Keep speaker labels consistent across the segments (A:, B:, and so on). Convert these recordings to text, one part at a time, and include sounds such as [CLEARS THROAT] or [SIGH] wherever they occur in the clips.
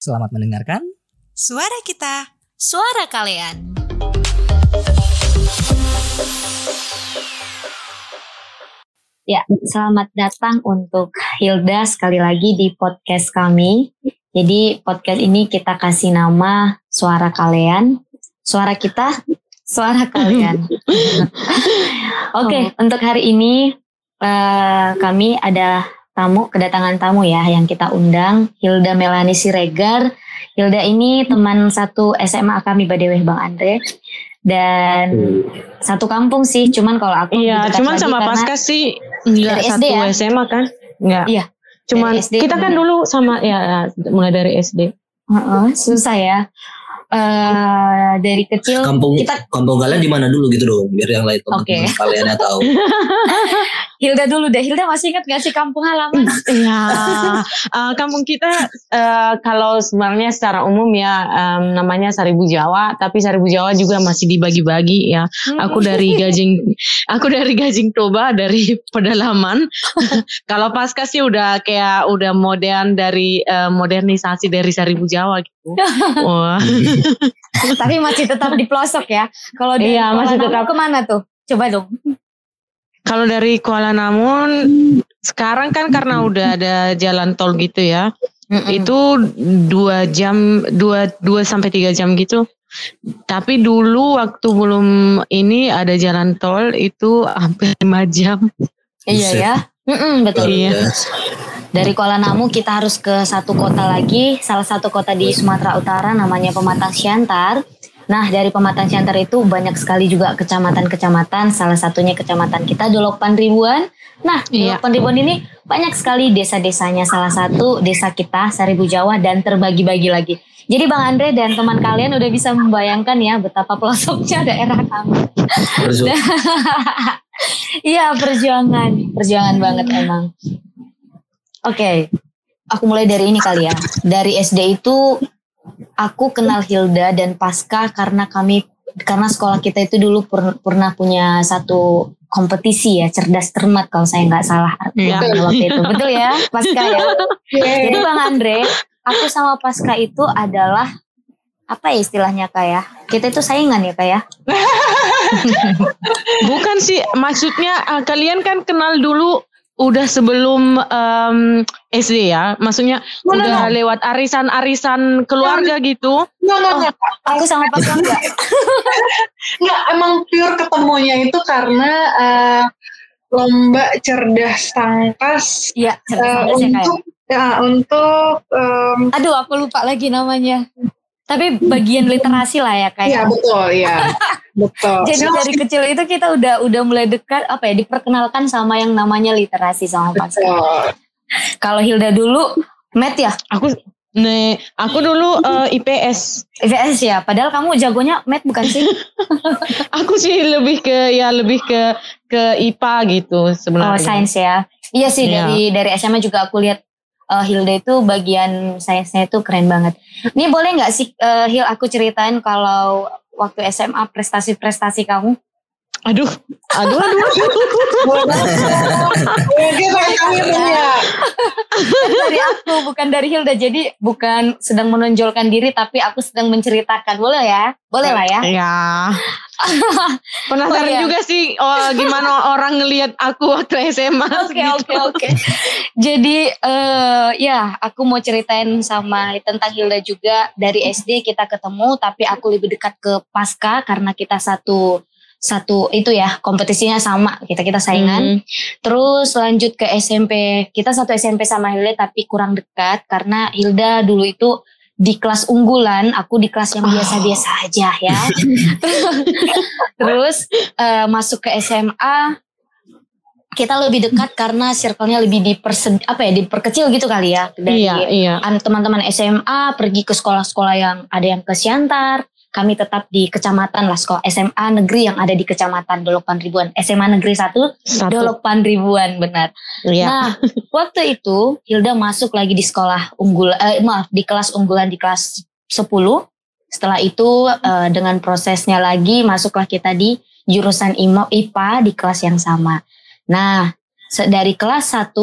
A: Selamat mendengarkan.
B: Suara kita.
C: Suara kalian.
D: Ya, selamat datang untuk Hilda sekali lagi di podcast kami. Jadi podcast ini kita kasih nama Suara Kalian. Suara kita, suara kalian. [LAUGHS] Oke, untuk hari ini eh, kami ada tamu, kedatangan tamu ya yang kita undang, Hilda Melani Siregar. Hilda ini teman satu SMA kami Badeweh Bang Andre dan satu kampung sih, cuman kalau aku
E: Iya, cuman sama Pasca sih enggak
D: Dari
E: satu
D: SD ya?
E: SMA kan? Enggak.
D: Iya,
E: Cuman
D: SD
E: kita kan dulu sama ya ya, mulai dari SD.
D: Heeh, susah ya. Eh dari kecil
A: Kampung
D: kita
A: kampung kalian di mana dulu gitu dong, biar yang lain
D: Oke.
A: teman-teman kalian yang tahu. [LAUGHS]
D: Hilda dulu deh. Hilda masih ingat gak sih kampung halaman? [LAUGHS]
E: Iya. Eh, kampung kita eh, kalau sebenarnya secara umum ya em, namanya Seribu Jawa, tapi Seribu Jawa juga masih dibagi-bagi ya. Aku dari Gajing aku dari Gajing Toba dari pedalaman. [LAUGHS] kalau Pasca sih udah kayak udah modern dari eh, modernisasi dari Seribu Jawa gitu. [LAUGHS] Wah. [LAUGHS]
D: Tapi masih tetap di pelosok ya. Kalau di
E: Iya, masih tetap.
D: ke mana tuh? Coba dong.
E: Kalau dari Kuala Namun sekarang kan karena udah ada jalan tol gitu ya, itu dua jam dua dua sampai tiga jam gitu. Tapi dulu waktu belum ini ada jalan tol itu hampir lima jam.
D: Iya ya. Mm-mm, betul.
A: Luar
E: Iya.
D: Dari Kuala Namu kita harus ke satu kota lagi, salah satu kota di Sumatera Utara namanya Pematang Siantar. Nah, dari Pematang Siantar itu banyak sekali juga kecamatan-kecamatan, salah satunya kecamatan kita Dolok Ribuan. Nah,
E: Iya.
D: Dolok Ribuan ini banyak sekali desa-desanya, salah satu desa kita Seribu Jawa dan terbagi-bagi lagi. Jadi Bang Andre dan teman kalian udah bisa membayangkan ya betapa pelosoknya [LAUGHS] daerah kami. [LAUGHS] Iya perjuangan, perjuangan banget emang. Oke, aku mulai dari ini kali ya. Dari SD itu aku kenal Hilda dan Pasca karena kami karena sekolah kita itu dulu per- pernah punya satu kompetisi ya cerdas cermat kalau saya nggak salah namanya waktu itu betul ya Pasca ya. Jadi Bang Andre, aku sama Pasca itu adalah apa ya istilahnya kak ya? Kita itu saingan ya kak ya? [LAUGHS]
E: Bukan sih, maksudnya eh, kalian kan kenal dulu udah sebelum em, SD ya, maksudnya
F: No, no,
E: udah
F: no.
E: lewat arisan-arisan keluarga gitu.
F: Enggak, enggak, enggak.
D: Aku sama Pasca enggak. [LAUGHS]
F: Enggak, emang pure ketemunya itu karena eh, lomba cerdas tangkas
D: Iya,
F: eh,
D: cerdas ya ya?
F: untuk ya, untuk em,
D: Aduh, aku lupa lagi namanya. Tapi bagian literasi lah ya
F: Iya
D: kayak.
F: betul, iya. [LAUGHS] betul.
D: Jadi dari kecil itu kita udah udah mulai dekat apa ya diperkenalkan sama yang namanya literasi sama Pasca.
F: Betul.
D: Kalau Hilda dulu Met ya,
E: Aku nih, aku dulu eh, IPS.
D: IPS ya. Padahal kamu jagonya Met bukan sih? [LAUGHS]
E: Aku sih lebih ke ya lebih ke ke IPA gitu
D: Oh,
E: sebenarnya.
D: sains ya. Iya sih
E: Iya.
D: dari dari SMA juga aku lihat eh, Hilda itu bagian sainsnya itu keren banget. Ini boleh nggak sih eh, Hil aku ceritain kalau waktu SMA prestasi-prestasi kamu?
E: Aduh, aduh, aduh.
F: Punya.
D: Kan dari aku bukan dari Hilda jadi bukan sedang menonjolkan diri tapi aku sedang menceritakan boleh ya boleh lah ya
E: Ya. [LAUGHS] Penasaran
D: Oh, iya.
E: juga sih oh, gimana orang ngelihat aku waktu SMA.
D: oke
E: gitu.
D: oke oke jadi eh ya aku mau ceritain sama tentang Hilda juga dari SD kita ketemu tapi aku lebih dekat ke Pasca karena kita satu satu itu ya kompetisinya sama kita kita saingan
E: Hmm.
D: Terus lanjut ke SMP. Kita satu SMP sama Hilda tapi kurang dekat karena Hilda dulu itu di kelas unggulan, aku di kelas yang biasa-biasa aja ya. [LAUGHS] Terus eh, masuk ke SMA kita lebih dekat karena circle-nya lebih diperse apa ya diperkecil gitu kali ya dari
E: Iya, iya.
D: an- teman-teman SMA pergi ke sekolah-sekolah yang ada yang ke Siantar, kami tetap di kecamatan lah sekolah SMA negeri yang ada di kecamatan Dolopan Ribuan, SMA Negeri 1
E: Satu.
D: Dolopan Ribuan benar.
E: Iya.
D: Nah, [LAUGHS] waktu itu Hilda masuk lagi di sekolah unggul eh, maaf di kelas unggulan di kelas 10. Setelah itu eh, dengan prosesnya lagi masuklah kita di jurusan IMO IPA di kelas yang sama. Nah, dari kelas 1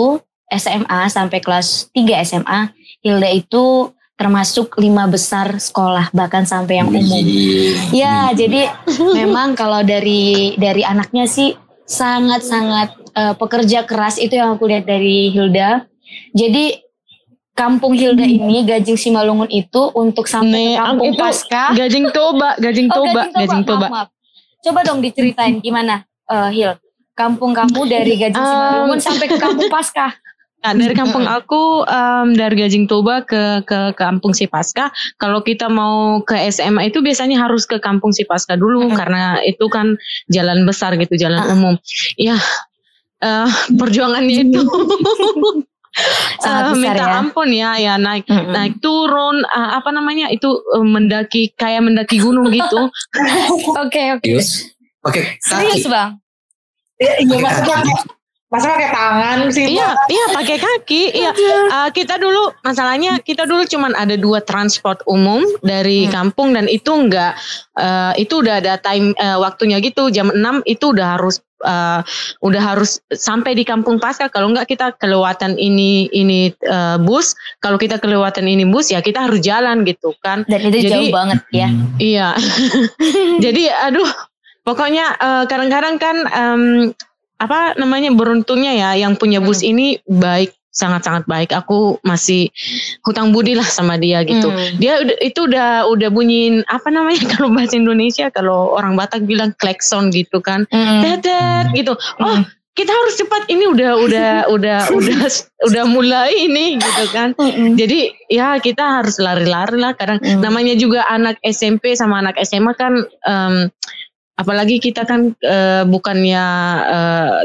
D: SMA sampai kelas 3 SMA, Hilda itu termasuk lima besar sekolah bahkan sampai yang umum.
A: Iya.
D: Ya, jadi memang kalau dari dari anaknya sih sangat-sangat eh, pekerja keras itu yang aku lihat dari Hilda. Jadi kampung Hilda ini Gajing Simalungun itu untuk sampai
E: Nih,
D: ke kampung
E: itu
D: pasca.
E: Gajing Toba, Gajing
D: Oh,
E: Toba, Gajing
D: maaf,
E: Toba.
D: maaf. Coba dong diceritain gimana eh, Hil kampung kamu dari Gajing
E: Um,
D: Simalungun sampai ke kampung pasca.
E: Nah, dari [LAUGHS] kampung aku em, dari Gajing Toba ke ke kampung Sipaska. Kalau kita mau ke SMA itu biasanya harus ke kampung Sipaska dulu karena itu kan jalan besar gitu, jalan
D: Ah.
E: umum. Ya eh, perjuangannya [LAUGHS] itu
D: Sangat besar
E: minta
D: ya.
E: ampun ya, ya naik
D: Mm-mm.
E: naik turun eh, apa namanya itu eh, mendaki kayak mendaki gunung gitu. [LAUGHS]
D: Oke oke.
A: Pakai
D: Serius bang.
F: Iya, iya masa pakai tangan sih.
E: Iya, iya pakai kaki. Iya. Uh, kita dulu masalahnya kita dulu cuman ada dua transport umum dari
D: Hmm.
E: kampung dan itu enggak uh, itu udah ada time uh, waktunya gitu jam 6 itu udah harus uh, udah harus sampai di kampung pasca kalau enggak kita kelewatan ini ini uh, bus kalau kita kelewatan ini bus ya kita harus jalan gitu kan
D: Dan itu
E: Jadi-
D: jauh banget ya.
E: Iya. [LAUGHS] Jadi aduh, pokoknya eh, kadang-kadang kan em, apa namanya beruntungnya ya yang punya bus
D: Hmm.
E: ini baik sangat-sangat baik. Aku masih hutang budi lah sama dia gitu.
D: Hmm.
E: Dia itu udah udah bunyiin apa namanya [LAUGHS] kalau bahasa Indonesia kalau orang Batak bilang klakson gitu kan.
D: Mm.
E: Tetet gitu. Oh,
D: Hmm.
E: kita harus cepat ini udah udah [LAUGHS] udah udah udah mulai ini gitu kan.
D: Mm-mm.
E: Jadi ya kita harus lari-lari lah kadang
D: Hmm.
E: namanya juga anak SMP sama anak SMA kan em, apalagi kita kan eh, bukannya eh,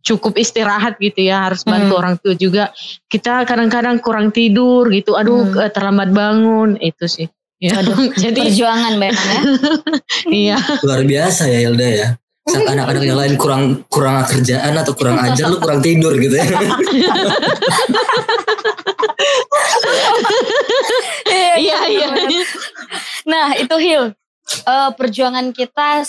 E: cukup istirahat gitu ya harus bantu
D: Hmm.
E: orang tua juga kita kadang-kadang kurang tidur gitu aduh
D: Hmm.
E: eh, terlambat bangun itu sih ya.
D: Aduh, [LAUGHS]
E: jadi
D: Perjuangan memang ya. [LAUGHS]
E: iya
A: Luar biasa ya Hilda ya. Saat anak-anak yang lain kurang kurang kerjaan atau kurang ajar lu kurang tidur gitu ya.
E: iya iya
D: Nah itu Hil, Eh, perjuangan kita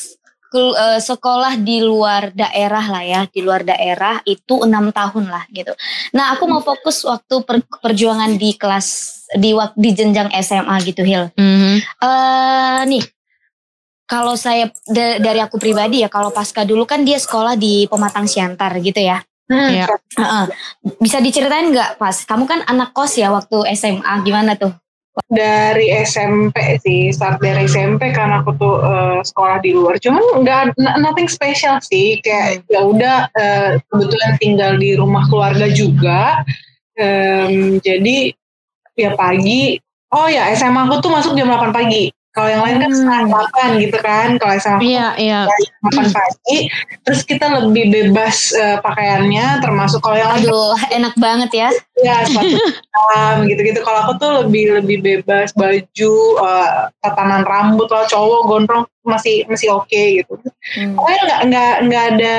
D: eh, sekolah di luar daerah lah ya, di luar daerah itu enam tahun lah gitu. Nah aku mau fokus waktu per- perjuangan di kelas di wak- di jenjang SMA gitu Hil.
E: Mhm.
D: Eh nih, kalau saya da- dari aku pribadi ya, kalau pasca dulu kan dia sekolah di Pematang Siantar gitu ya.
F: Hmm,
E: Iya.
D: Heeh. Bisa diceritain nggak pas? Kamu kan anak kos ya waktu SMA, gimana tuh?
F: Dari SMP sih start dari SMP karena aku tuh eh, sekolah di luar. Cuman nggak nothing special sih. Kayak ya udah eh, kebetulan tinggal di rumah keluarga juga. Em, jadi ya pagi oh ya SMA aku tuh masuk jam 8 pagi kalau yang lain kan setengah
D: Hmm.
F: 8 gitu kan kalau SMA aku
E: iya iya
F: 8 pagi terus kita lebih bebas eh, pakaiannya termasuk kalau yang lain
D: Aduh, enak banget ya.
F: ya sepatu hitam gitu-gitu kalau aku tuh lebih lebih bebas baju eh, tatanan rambut kalau cowok gondrong masih masih oke gitu
D: Hmm.
F: pokoknya nggak nggak nggak ada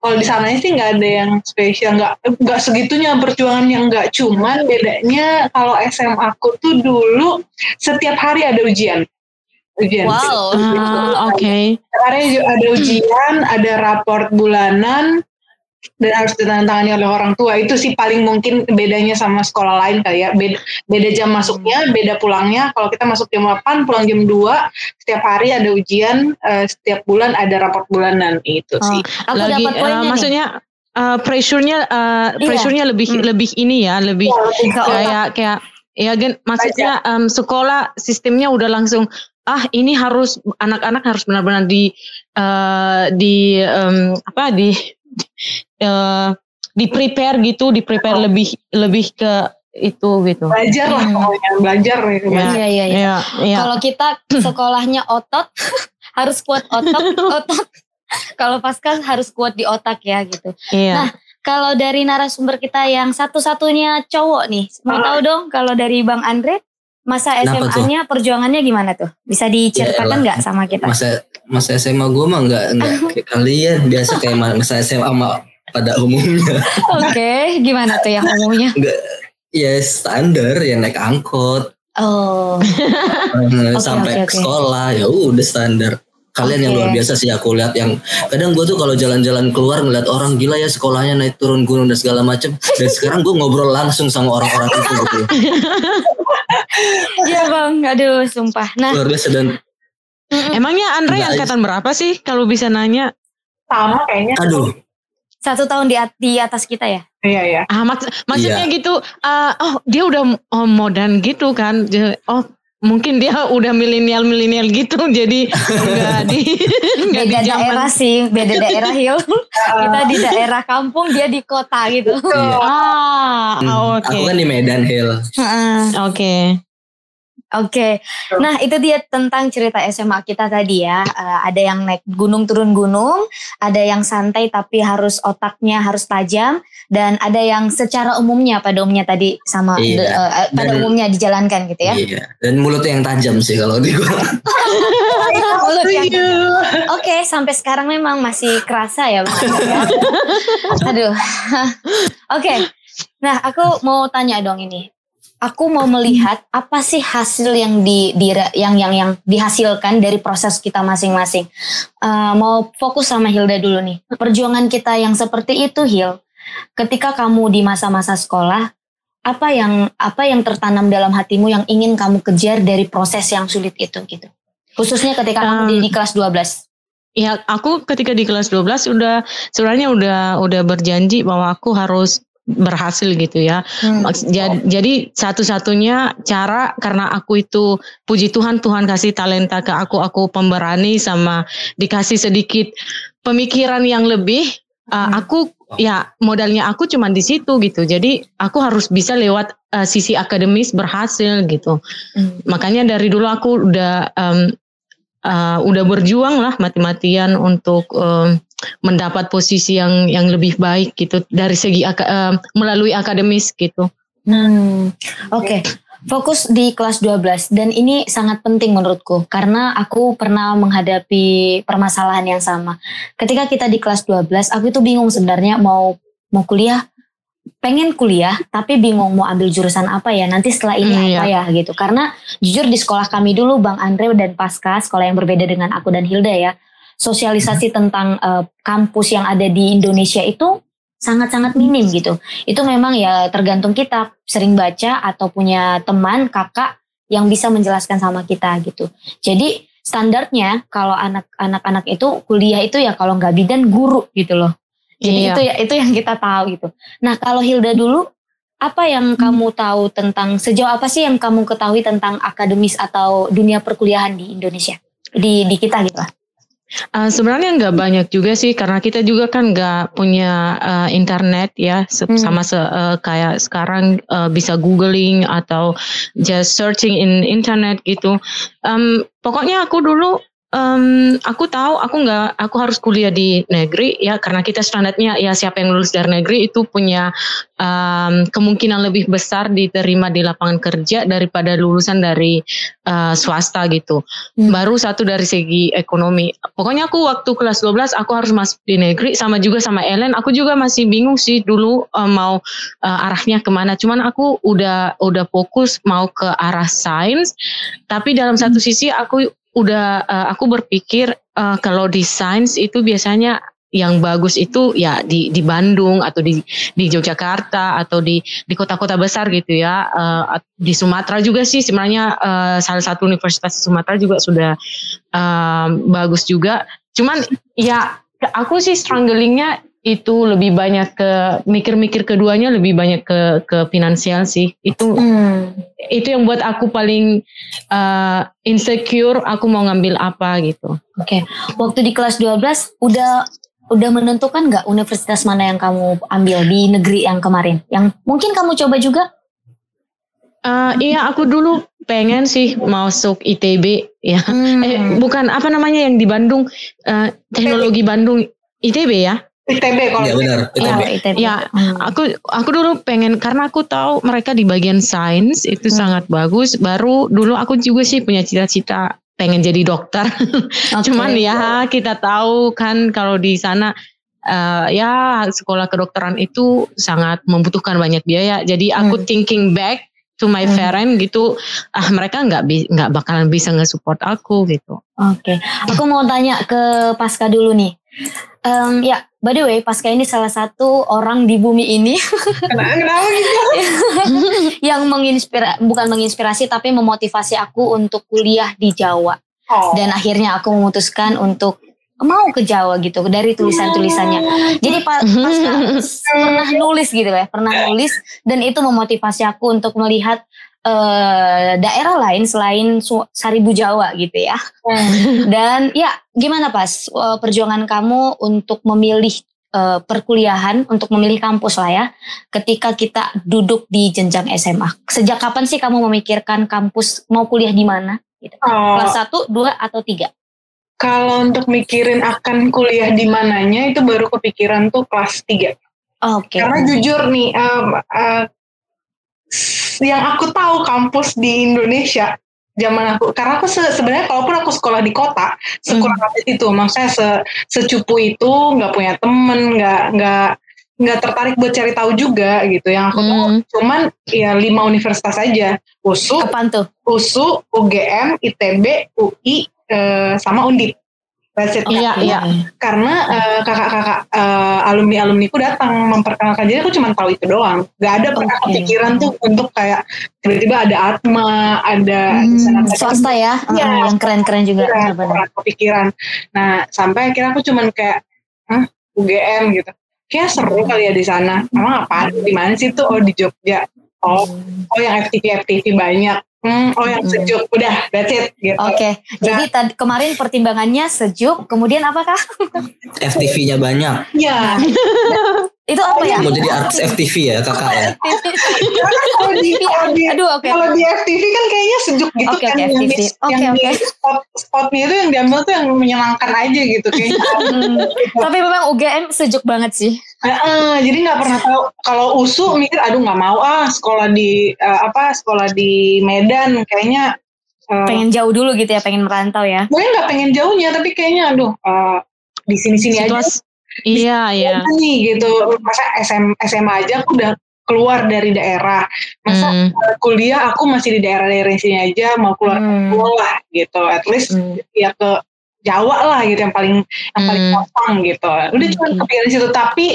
F: kalau di sana sih nggak ada yang spesial nggak nggak segitunya perjuangan yang nggak cuman bedanya kalau SMA aku tuh dulu setiap hari ada ujian ujian
D: Wow.
E: Ah, oke
F: Setiap hari ada ujian ada raport bulanan dan harus ditandatangani oleh orang tua itu sih paling mungkin bedanya sama sekolah lain kali ya beda, beda jam masuknya beda pulangnya kalau kita masuk jam 8 pulang jam 2 setiap hari ada ujian eh, setiap bulan ada raport bulanan itu
D: Oh,
F: sih
D: aku
E: lagi
D: dapat
E: eh,
D: poinnya nih.
E: maksudnya eh, pressure-nya eh,
D: Iya.
E: pressure-nya lebih
D: Hmm.
E: lebih ini ya lebih
F: Ya, lebih
E: kayak kayak ya gen maksudnya em, sekolah sistemnya udah langsung ah ini harus anak-anak harus benar-benar di eh, di em, apa di eh, di prepare gitu di prepare lebih lebih ke itu gitu
F: belajar lah
D: Hmm.
F: pokoknya belajar gitu
E: Ya.
D: Iya, iya, iya.
E: ya ya
D: Kalau kita [CLEARS THROAT] sekolahnya otot, [LAUGHS] harus kuat otot, [LAUGHS] otot. Kalau pasca harus kuat di otak ya gitu.
E: iya
D: Nah, Kalau dari narasumber kita yang satu-satunya cowok nih, mau
F: Ah.
D: tahu dong kalau dari Bang Andre masa SMA-nya perjuangannya gimana tuh? Bisa diceritakan nggak sama kita?
A: Masa masa SMA gue mah nggak nggak [LAUGHS] kayak kalian biasa kayak masa SMA mah pada umumnya. [LAUGHS]
D: Oke, gimana tuh yang umumnya?
A: ya standar ya naik angkot
D: Oh, [LAUGHS]
A: eh, sampai
D: oke, oke.
A: sekolah ya udah standar. Kalian yang
D: Oke.
A: luar biasa sih aku lihat yang kadang gue tuh kalau jalan-jalan keluar ngeliat orang gila ya sekolahnya naik turun gunung dan segala macem dan sekarang gue ngobrol langsung sama orang-orang itu gitu.
D: Iya bang, aduh sumpah. Nah,
A: luar biasa dan
E: Emangnya Andre angkatan berapa sih kalau bisa nanya?
F: Sama kayaknya.
A: aduh
D: satu tahun di, at- di atas kita ya.
F: Iya iya.
E: Ah, mak- maksudnya
A: Iya.
E: gitu. ah, oh, dia udah oh, modern gitu kan. Oh, mungkin dia udah milenial milenial gitu. Jadi enggak [LAUGHS] di enggak di
D: Beda
E: zaman.
D: daerah sih, beda daerah Hil. [LAUGHS] kita di daerah kampung, dia di kota gitu.
A: Iya.
E: Ah,
A: Hmm,
E: oh, oke.
A: aku kan di Medan Hill
D: Heeh.
E: Oke.
D: Oke, nah itu dia tentang cerita SMA kita tadi ya. Eh, ada yang naik gunung turun gunung, ada yang santai tapi harus otaknya harus tajam, dan ada yang secara umumnya pada umumnya tadi sama
A: Iya.
D: de- eh, pada
A: Dan-
D: umumnya dijalankan gitu ya.
A: iya dan mulutnya yang tajam sih kalau di gua [LAUGHS]
D: Mulut yang- Oke, sampai sekarang memang masih kerasa ya. [LAUGHS] Aduh. [LAUGHS] Oke. Nah, aku mau tanya dong ini. Aku mau melihat apa sih hasil yang di, di yang yang yang dihasilkan dari proses kita masing-masing. Eh, mau fokus sama Hilda dulu nih. Perjuangan kita yang seperti itu, Hil. Ketika kamu di masa-masa sekolah, apa yang apa yang tertanam dalam hatimu yang ingin kamu kejar dari proses yang sulit itu gitu. Khususnya ketika kamu di,
E: Um,
D: di kelas 12.
E: Ya, aku ketika di kelas 12 udah sebenarnya udah udah berjanji bahwa aku harus berhasil gitu ya.
D: Hmm.
E: Jadi satu-satunya cara karena aku itu puji Tuhan Tuhan kasih talenta ke aku aku pemberani sama dikasih sedikit pemikiran yang lebih uh,
D: Hmm.
E: aku ya modalnya aku cuma di situ gitu. Jadi aku harus bisa lewat uh, sisi akademis berhasil gitu.
D: Hmm.
E: Makanya dari dulu aku udah um, uh, udah berjuang lah mati-matian untuk um, mendapat posisi yang yang lebih baik gitu dari segi um, melalui akademis gitu.
D: Hmm, oke. Fokus di kelas 12 dan ini sangat penting menurutku karena aku pernah menghadapi permasalahan yang sama. Ketika kita di kelas 12, aku itu bingung sebenarnya mau mau kuliah pengen kuliah tapi bingung mau ambil jurusan apa ya nanti setelah ini
E: Hmm,
D: apa ya gitu karena jujur di sekolah kami dulu Bang Andre dan Pasca sekolah yang berbeda dengan aku dan Hilda ya sosialisasi tentang eh, kampus yang ada di Indonesia itu sangat-sangat minim gitu. Itu memang ya tergantung kita sering baca atau punya teman kakak yang bisa menjelaskan sama kita gitu. Jadi standarnya kalau anak-anak anak itu kuliah itu ya kalau nggak bidan guru gitu loh. Jadi
E: Iya.
D: itu ya itu yang kita tahu gitu. Nah kalau Hilda dulu apa yang kamu tahu tentang sejauh apa sih yang kamu ketahui tentang akademis atau dunia perkuliahan di Indonesia? Di di kita gitu lah
E: Uh, sebenarnya nggak banyak juga sih karena kita juga kan nggak punya uh, internet ya se-
D: Hmm.
E: sama se- uh, kayak sekarang uh, bisa googling atau just searching in internet gitu. Um, pokoknya aku dulu um, aku tahu aku nggak aku harus kuliah di negeri ya karena kita standarnya ya siapa yang lulus dari negeri itu punya um, kemungkinan lebih besar diterima di lapangan kerja daripada lulusan dari uh, swasta gitu
D: Hmm.
E: baru satu dari segi ekonomi. Pokoknya aku waktu kelas 12 aku harus masuk di negeri sama juga sama Ellen. Aku juga masih bingung sih dulu eh, mau eh, arahnya ke mana. Cuman aku udah udah fokus mau ke arah sains. Tapi dalam satu sisi aku udah eh, aku berpikir eh, kalau sains itu biasanya yang bagus itu ya di di Bandung atau di di Yogyakarta atau di di kota-kota besar gitu ya at- di Sumatera juga sih sebenarnya eh, salah satu universitas Sumatera juga sudah eh, bagus juga. Cuman ya aku sih strugglingnya itu lebih banyak ke mikir-mikir keduanya lebih banyak ke ke finansial sih itu
D: Hmm.
E: itu yang buat aku paling eh, insecure aku mau ngambil apa gitu
D: Oke, waktu di kelas 12 udah udah menentukan nggak universitas mana yang kamu ambil di negeri yang kemarin? Yang mungkin kamu coba juga?
E: Eh, iya aku dulu pengen sih masuk ITB ya
D: Hmm.
E: Eh, bukan apa namanya yang di Bandung eh, teknologi Bandung ITB ya.
F: ITB kalau
A: ya benar ITB
D: ITB.
E: Ya. Aku aku dulu pengen karena aku tahu mereka di bagian sains itu
D: Hmm.
E: sangat bagus. Baru dulu aku juga sih punya cita-cita pengen jadi dokter. [LAUGHS]
D: Oke.
E: Cuman ya kita tahu kan kalau di sana eh, ya sekolah kedokteran itu sangat membutuhkan banyak biaya. Jadi aku
D: Hmm.
E: thinking back to my
D: Hmm.
E: parent gitu, ah mereka nggak bi- nggak bakalan bisa nge-support aku gitu.
D: Oke, aku mau tanya ke Pasca dulu nih. Em, ya by the way Pasca ini salah satu orang di bumi ini [LAUGHS]
F: Kenapa, kenapa gitu? [LAUGHS]
D: yang menginspirasi bukan menginspirasi tapi memotivasi aku untuk kuliah di Jawa
F: Oh.
D: dan akhirnya aku memutuskan untuk mau ke Jawa gitu dari tulisan-tulisannya. Jadi pa- [LAUGHS] Pasca pernah nulis gitu ya, pernah nulis dan itu memotivasi aku untuk melihat eh, daerah lain selain Seribu Jawa gitu ya.
F: Hmm.
D: Dan ya gimana pas eh, perjuangan kamu untuk memilih eh, perkuliahan, untuk memilih kampus lah ya, ketika kita duduk di jenjang SMA. Sejak kapan sih kamu memikirkan kampus mau kuliah di mana? Gitu.
F: Oh,
D: Kelas 1, 2, atau 3?
F: kalau untuk mikirin akan kuliah di mananya itu baru kepikiran tuh kelas 3.
D: Oke.
F: Karena jujur nih, um, uh, yang aku tahu kampus di Indonesia zaman aku, karena aku se- sebenarnya kalaupun aku sekolah di kota, sekurang
D: Hmm.
F: itu, maksudnya se secupu itu, nggak punya temen, nggak nggak nggak tertarik buat cari tahu juga gitu. Yang aku tahu
E: Hmm.
F: cuman ya lima universitas aja, USU,
D: Kapan tuh?
F: USU, UGM, ITB, UI, eh, sama Undip. That's it.
E: Iya, iya.
F: Karena eh, kakak-kakak eh, alumni-alumniku datang memperkenalkan jadi aku cuma tahu itu doang. Gak ada pernah kepikiran tuh untuk kayak tiba-tiba ada Atma, ada
D: Hmm, swasta ya. Uh, yang keren-keren juga. Benar-benar.
F: pernah kepikiran. Nah, sampai akhirnya aku cuman kayak, Hah, UGM gitu. Kayak seru kali ya di sana. Emang apa? Di mana sih tuh? Oh di Jogja. Oh, oh yang FTV FTV banyak. Hmm, oh yang
D: Hmm.
F: sejuk. Udah, that's it. Gitu.
D: Oke, jadi tadi kemarin pertimbangannya sejuk, kemudian apakah?
A: FTV-nya banyak.
F: Iya. [LAUGHS]
D: Itu apa ya?
A: Mau jadi artis FTV ya kakak ya.
F: Kalau di, [LAUGHS] kalau di,
D: Aduh, oke.
F: kalau di FTV kan kayaknya sejuk gitu
D: Oke,
F: kan.
D: oke,
F: yang
D: FTV.
F: di,
D: Oke,
F: yang di
D: oke.
F: spot, spotnya itu yang diambil tuh yang menyenangkan aja gitu. Kayaknya. [LAUGHS]
D: Hmm, Tapi memang UGM sejuk banget sih.
F: Heeh, jadi nggak pernah tahu kalau usu mikir aduh nggak mau ah sekolah di eh, apa sekolah di Medan kayaknya eh,
D: Pengen jauh dulu gitu ya, pengen merantau ya.
F: gue nggak pengen jauhnya tapi kayaknya aduh eh, di sini sini aja.
E: Iya, iya.
F: nih gitu masa SM, SMA aja aku udah keluar dari daerah masa
E: Hmm.
F: kuliah aku masih di daerah-daerah sini aja mau keluar
D: Hmm.
F: sekolah gitu at least
D: Hmm.
F: ya ke Jawa lah gitu yang paling yang paling
E: Hmm.
F: gitu. Udah cuma
D: Hmm.
F: kepikiran di situ tapi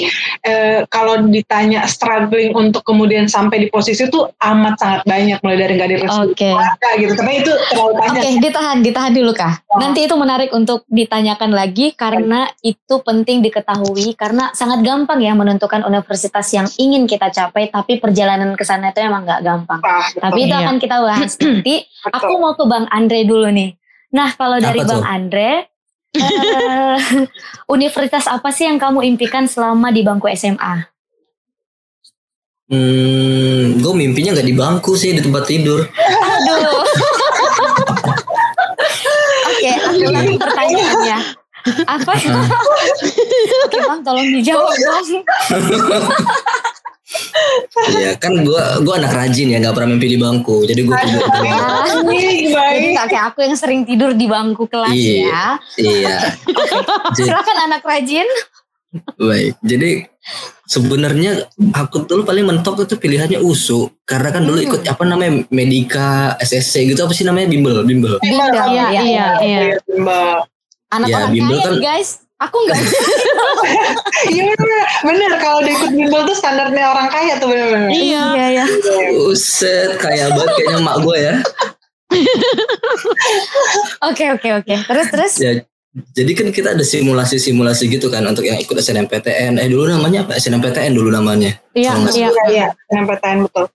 F: eh, kalau ditanya struggling untuk kemudian sampai di posisi itu amat sangat banyak mulai dari nggak direstui
D: Oke.
F: keluarga gitu. Tapi itu terlalu
D: Oke,
F: banyak.
D: ditahan, ditahan dulu kah. Nanti itu menarik untuk ditanyakan lagi karena itu penting diketahui karena sangat gampang ya menentukan universitas yang ingin kita capai, tapi perjalanan ke sana itu emang nggak gampang.
F: Betul.
D: Tapi itu
E: Iya.
D: akan kita bahas nanti. Aku mau ke Bang Andre dulu nih. Nah, kalau dari Bang? Andre, [LAUGHS] eh, universitas apa sih yang kamu impikan selama di bangku SMA?
A: Hmm, gue mimpinya nggak di bangku sih di tempat tidur.
D: Aduh. Oke, aku ulangi pertanyaannya. Apa? Oke bang, tolong dijawab dong. [LAUGHS]
A: Iya kan gue gue anak rajin ya nggak pernah mimpi di bangku. Jadi gue tidur. [LAUGHS]
D: Jadi kayak aku yang sering tidur di bangku kelas
A: Iya.
D: ya.
A: Iya. [LAUGHS] Jadi,
D: Silakan anak rajin.
A: baik. Jadi sebenarnya aku dulu paling mentok itu pilihannya USU karena kan dulu
D: Hmm.
A: ikut apa namanya Medika, SSC gitu apa sih namanya bimbel bimbel.
D: Bimbel,
E: Iya,
D: ya,
E: iya, iya.
F: Mbak.
D: Anak
A: Ya,
D: orang
A: bimbel
D: kaya
A: kan-
D: guys. Aku nggak. [LAUGHS]
F: Iya bener, bener kalau udah ikut bimbel tuh standarnya orang kaya tuh bener-bener.
E: Iya.
D: Iya ya.
A: Uset kayak banget kayaknya mak gue ya. [LAUGHS]
D: Oke oke oke. Terus terus.
A: Ya jadi kan kita ada simulasi-simulasi gitu kan untuk yang ikut SNMPTN. Eh dulu namanya apa? SNMPTN dulu namanya.
E: Iya, iya.
F: Iya, iya, SNMPTN betul.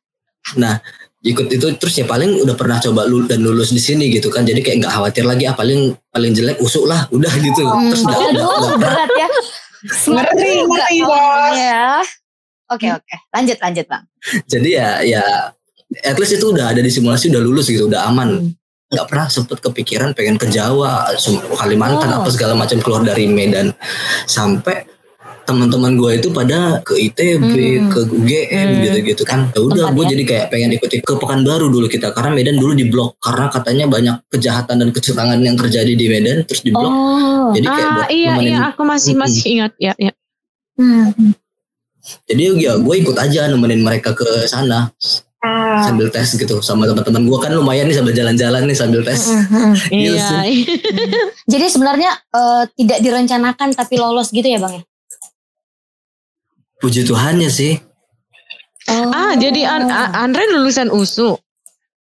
A: Nah ikut itu terus ya paling udah pernah coba lulus dan lulus di sini gitu kan jadi kayak nggak khawatir lagi ah paling paling jelek usuk lah udah gitu
D: Hmm,
A: terus udah, udah,
D: Aduh
A: udah-
D: berat ya.
F: Ngerti, ngerti, Bos.
D: Ya. Oke oke. Lanjut lanjut bang.
A: jadi ya ya at least itu udah ada di simulasi udah lulus gitu udah aman nggak pernah sempet kepikiran pengen ke Jawa Kalimantan
D: Oh.
A: apa segala macam keluar dari Medan sampai teman-teman gue itu pada ke ITB
D: Hmm.
A: ke UGM
E: Hmm.
A: gitu-gitu kan ya udah gue
D: Tempatnya.
A: jadi kayak pengen ikuti ke Pekanbaru dulu kita karena Medan dulu diblok karena katanya banyak kejahatan dan kecurangan yang terjadi di Medan terus diblok
D: Oh.
A: jadi kayak
E: Ah, iya, iya. Aku masih
A: Mm-mm.
E: masih ingat. Ya, ya.
D: Hmm.
A: jadi ya gue ikut aja nemenin mereka ke sana
F: Ah,
A: sambil tes gitu sama teman-teman gue kan lumayan nih sambil jalan-jalan nih sambil tes
D: Hmm, hmm.
A: Iya
E: Iya.
A: sih.
D: Jadi sebenarnya eh, tidak direncanakan tapi lolos gitu ya bang ya?
A: Puji Tuhannya sih.
D: Oh.
E: Ah, jadi An- Andre lulusan USU.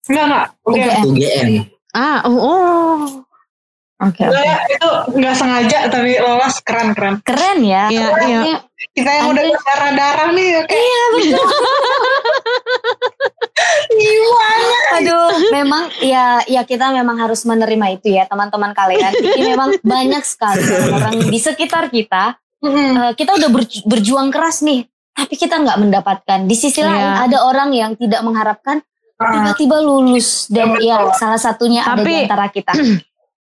F: Enggak enggak.
D: UGM.
A: UGM.
E: Ah, oh, oh.
D: Oke, oke.
F: Saya itu nggak sengaja tapi lolos keren keren.
D: Keren ya.
E: Iya, iya.
D: Kayaknya
F: Kita yang udah
D: Andre-
F: berdarah darah nih kayak
D: Iya betul.
F: gimana?
D: Aduh, memang ya ya kita memang harus menerima itu ya teman-teman kalian. Jadi memang banyak sekali orang di sekitar kita.
F: Mm-mm.
D: eh, kita udah berju- berjuang keras nih, tapi kita nggak mendapatkan. Di sisi lain
E: Iya.
D: ada orang yang tidak mengharapkan
F: Ah,
D: tiba-tiba lulus dan ya salah satunya ada di
E: Tapi-
D: antara kita. [CLEARS THROAT]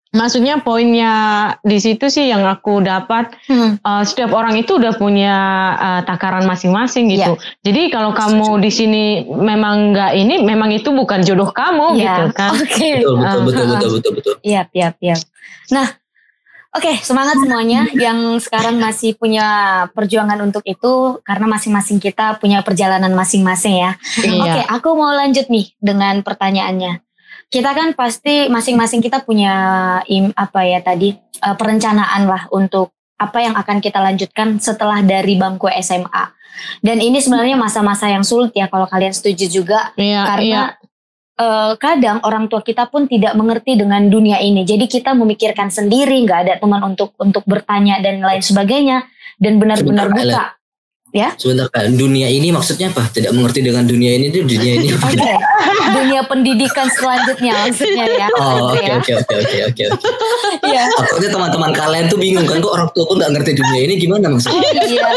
E: Maksudnya poinnya di situ sih yang aku dapat
D: Hmm.
E: uh, setiap orang itu udah punya uh, takaran masing-masing gitu. Jadi kalau kamu di sini memang nggak ini, memang itu bukan jodoh kamu
D: Iya.
E: gitu kan. [LAUGHS]
D: Oke.
A: Betul betul
E: Ah,
A: betul betul betul betul.
D: Iya, iya, iya. Nah, oke, semangat semuanya yang sekarang masih punya perjuangan untuk itu karena masing-masing kita punya perjalanan masing-masing ya.
E: Iya.
D: Oke, aku mau lanjut nih dengan pertanyaannya. Kita kan pasti masing-masing kita punya im, apa ya tadi eh, perencanaan lah untuk apa yang akan kita lanjutkan setelah dari bangku SMA. Dan ini sebenarnya masa-masa yang sulit ya kalau kalian setuju juga
E: Iya, iya.
D: Eh, kadang orang tua kita pun tidak mengerti dengan dunia ini. Jadi kita memikirkan sendiri, nggak ada teman untuk untuk bertanya dan lain sebagainya dan benar-benar
A: Sebentar,
D: buka.
A: Sebentar Kak, dunia ini maksudnya apa? Tidak mengerti dengan dunia ini itu dunia ini apa?
D: Oke, [LAUGHS] dunia pendidikan selanjutnya maksudnya ya.
A: Oh oke
D: ya.
A: oke oke oke oke. oke. [LAUGHS]
D: Iya.
A: Takutnya teman-teman kalian tuh bingung kan kok orang tua pun nggak ngerti dunia ini gimana maksudnya?
D: Oh iya.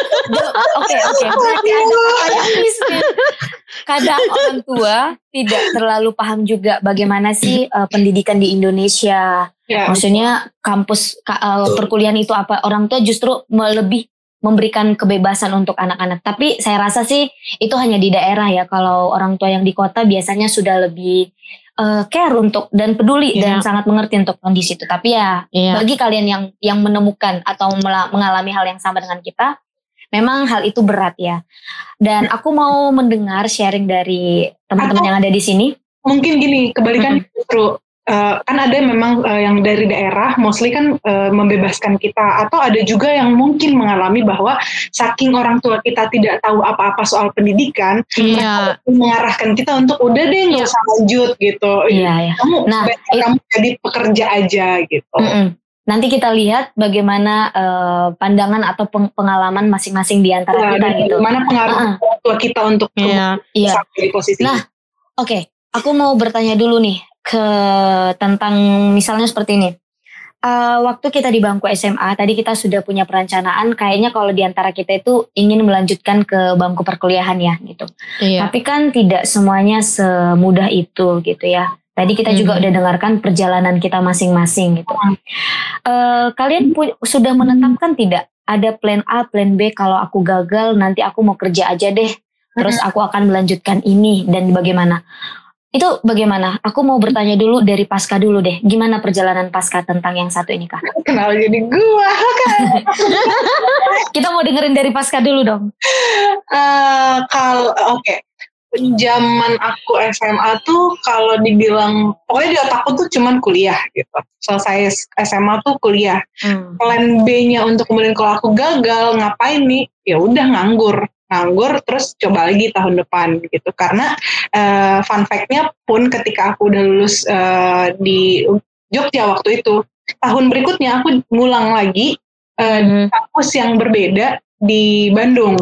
D: Oke oke. Berarti ada pertanyaan. Kadang orang tua tidak terlalu paham juga bagaimana sih eh, pendidikan di Indonesia.
F: Ya.
D: Maksudnya kampus ka-
A: Betul.
D: perkuliahan itu apa? Orang tua justru me- lebih memberikan kebebasan untuk anak-anak. Tapi saya rasa sih itu hanya di daerah ya. Kalau orang tua yang di kota biasanya sudah lebih eh, care untuk dan peduli dan
E: Iya.
D: sangat mengerti untuk kondisi itu. Tapi ya
E: Iya.
D: bagi kalian yang yang menemukan atau mengalami hal yang sama dengan kita, memang hal itu berat ya. Dan aku mau mendengar sharing dari teman-teman yang ada di sini.
F: Mungkin gini kebalikan justru eh, kan ada memang eh, yang dari daerah mostly kan eh, membebaskan kita atau ada juga yang mungkin mengalami bahwa saking orang tua kita tidak tahu apa-apa soal pendidikan
E: Iya.
F: mengarahkan kita untuk udah deh nggak
E: Iya.
F: usah lanjut gitu
D: Iya ya.
F: kamu
D: Nah,
F: kamu jadi pekerja aja gitu
D: Mm-mm. Nanti kita lihat bagaimana eh, pandangan atau peng- pengalaman masing-masing di antara
F: Nah,
D: kita gitu.
F: gimana pengaruh
D: Ah.
F: orang tua kita untuk
E: Iya.
D: Iya.
F: sampai di posisi
D: Nah, Oke, aku mau bertanya dulu nih ke tentang misalnya seperti ini. Eh, waktu kita di bangku SMA, tadi kita sudah punya perencanaan. Kayaknya kalau di antara kita itu ingin melanjutkan ke bangku perkuliahan ya, gitu.
E: Iya.
D: Tapi kan tidak semuanya semudah itu, gitu ya. Tadi kita juga
E: Mhm.
D: udah dengarkan perjalanan kita masing-masing, gitu. Eh, kalian pu- sudah menetapkan tidak ada plan A, plan B? Kalau aku gagal, nanti aku mau kerja aja deh. Terus aku akan melanjutkan ini dan bagaimana? Itu bagaimana? Aku mau bertanya dulu dari Pasca dulu deh. Gimana perjalanan Pasca tentang yang satu ini kak? [LAUGHS]
F: kenal jadi gua [LAUGHS]
D: Kita mau dengerin dari Pasca dulu dong.
F: Eh, kalau oke zaman aku SMA tuh kalau dibilang pokoknya di otakku tuh cuman kuliah gitu selesai SMA tuh kuliah
D: Hmm.
F: plan B-nya untuk kemudian kalau aku gagal ngapain nih ya udah nganggur nganggur terus coba lagi tahun depan gitu karena eh, fun fact-nya pun ketika aku udah lulus eh, di Jogja waktu itu tahun berikutnya aku ngulang lagi di
E: Mhm.
F: kampus yang berbeda di Bandung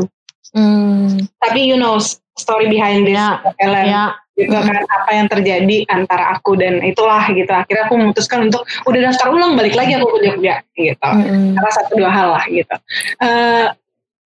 D: Hmm.
F: tapi you know story behind this
E: Ya,
F: Ellen
E: Ya.
F: gitu kan apa yang terjadi antara aku dan itulah gitu akhirnya aku memutuskan untuk udah daftar ulang balik lagi aku ke Jogja gitu
D: Mm-mm.
F: karena satu dua hal lah gitu Eh,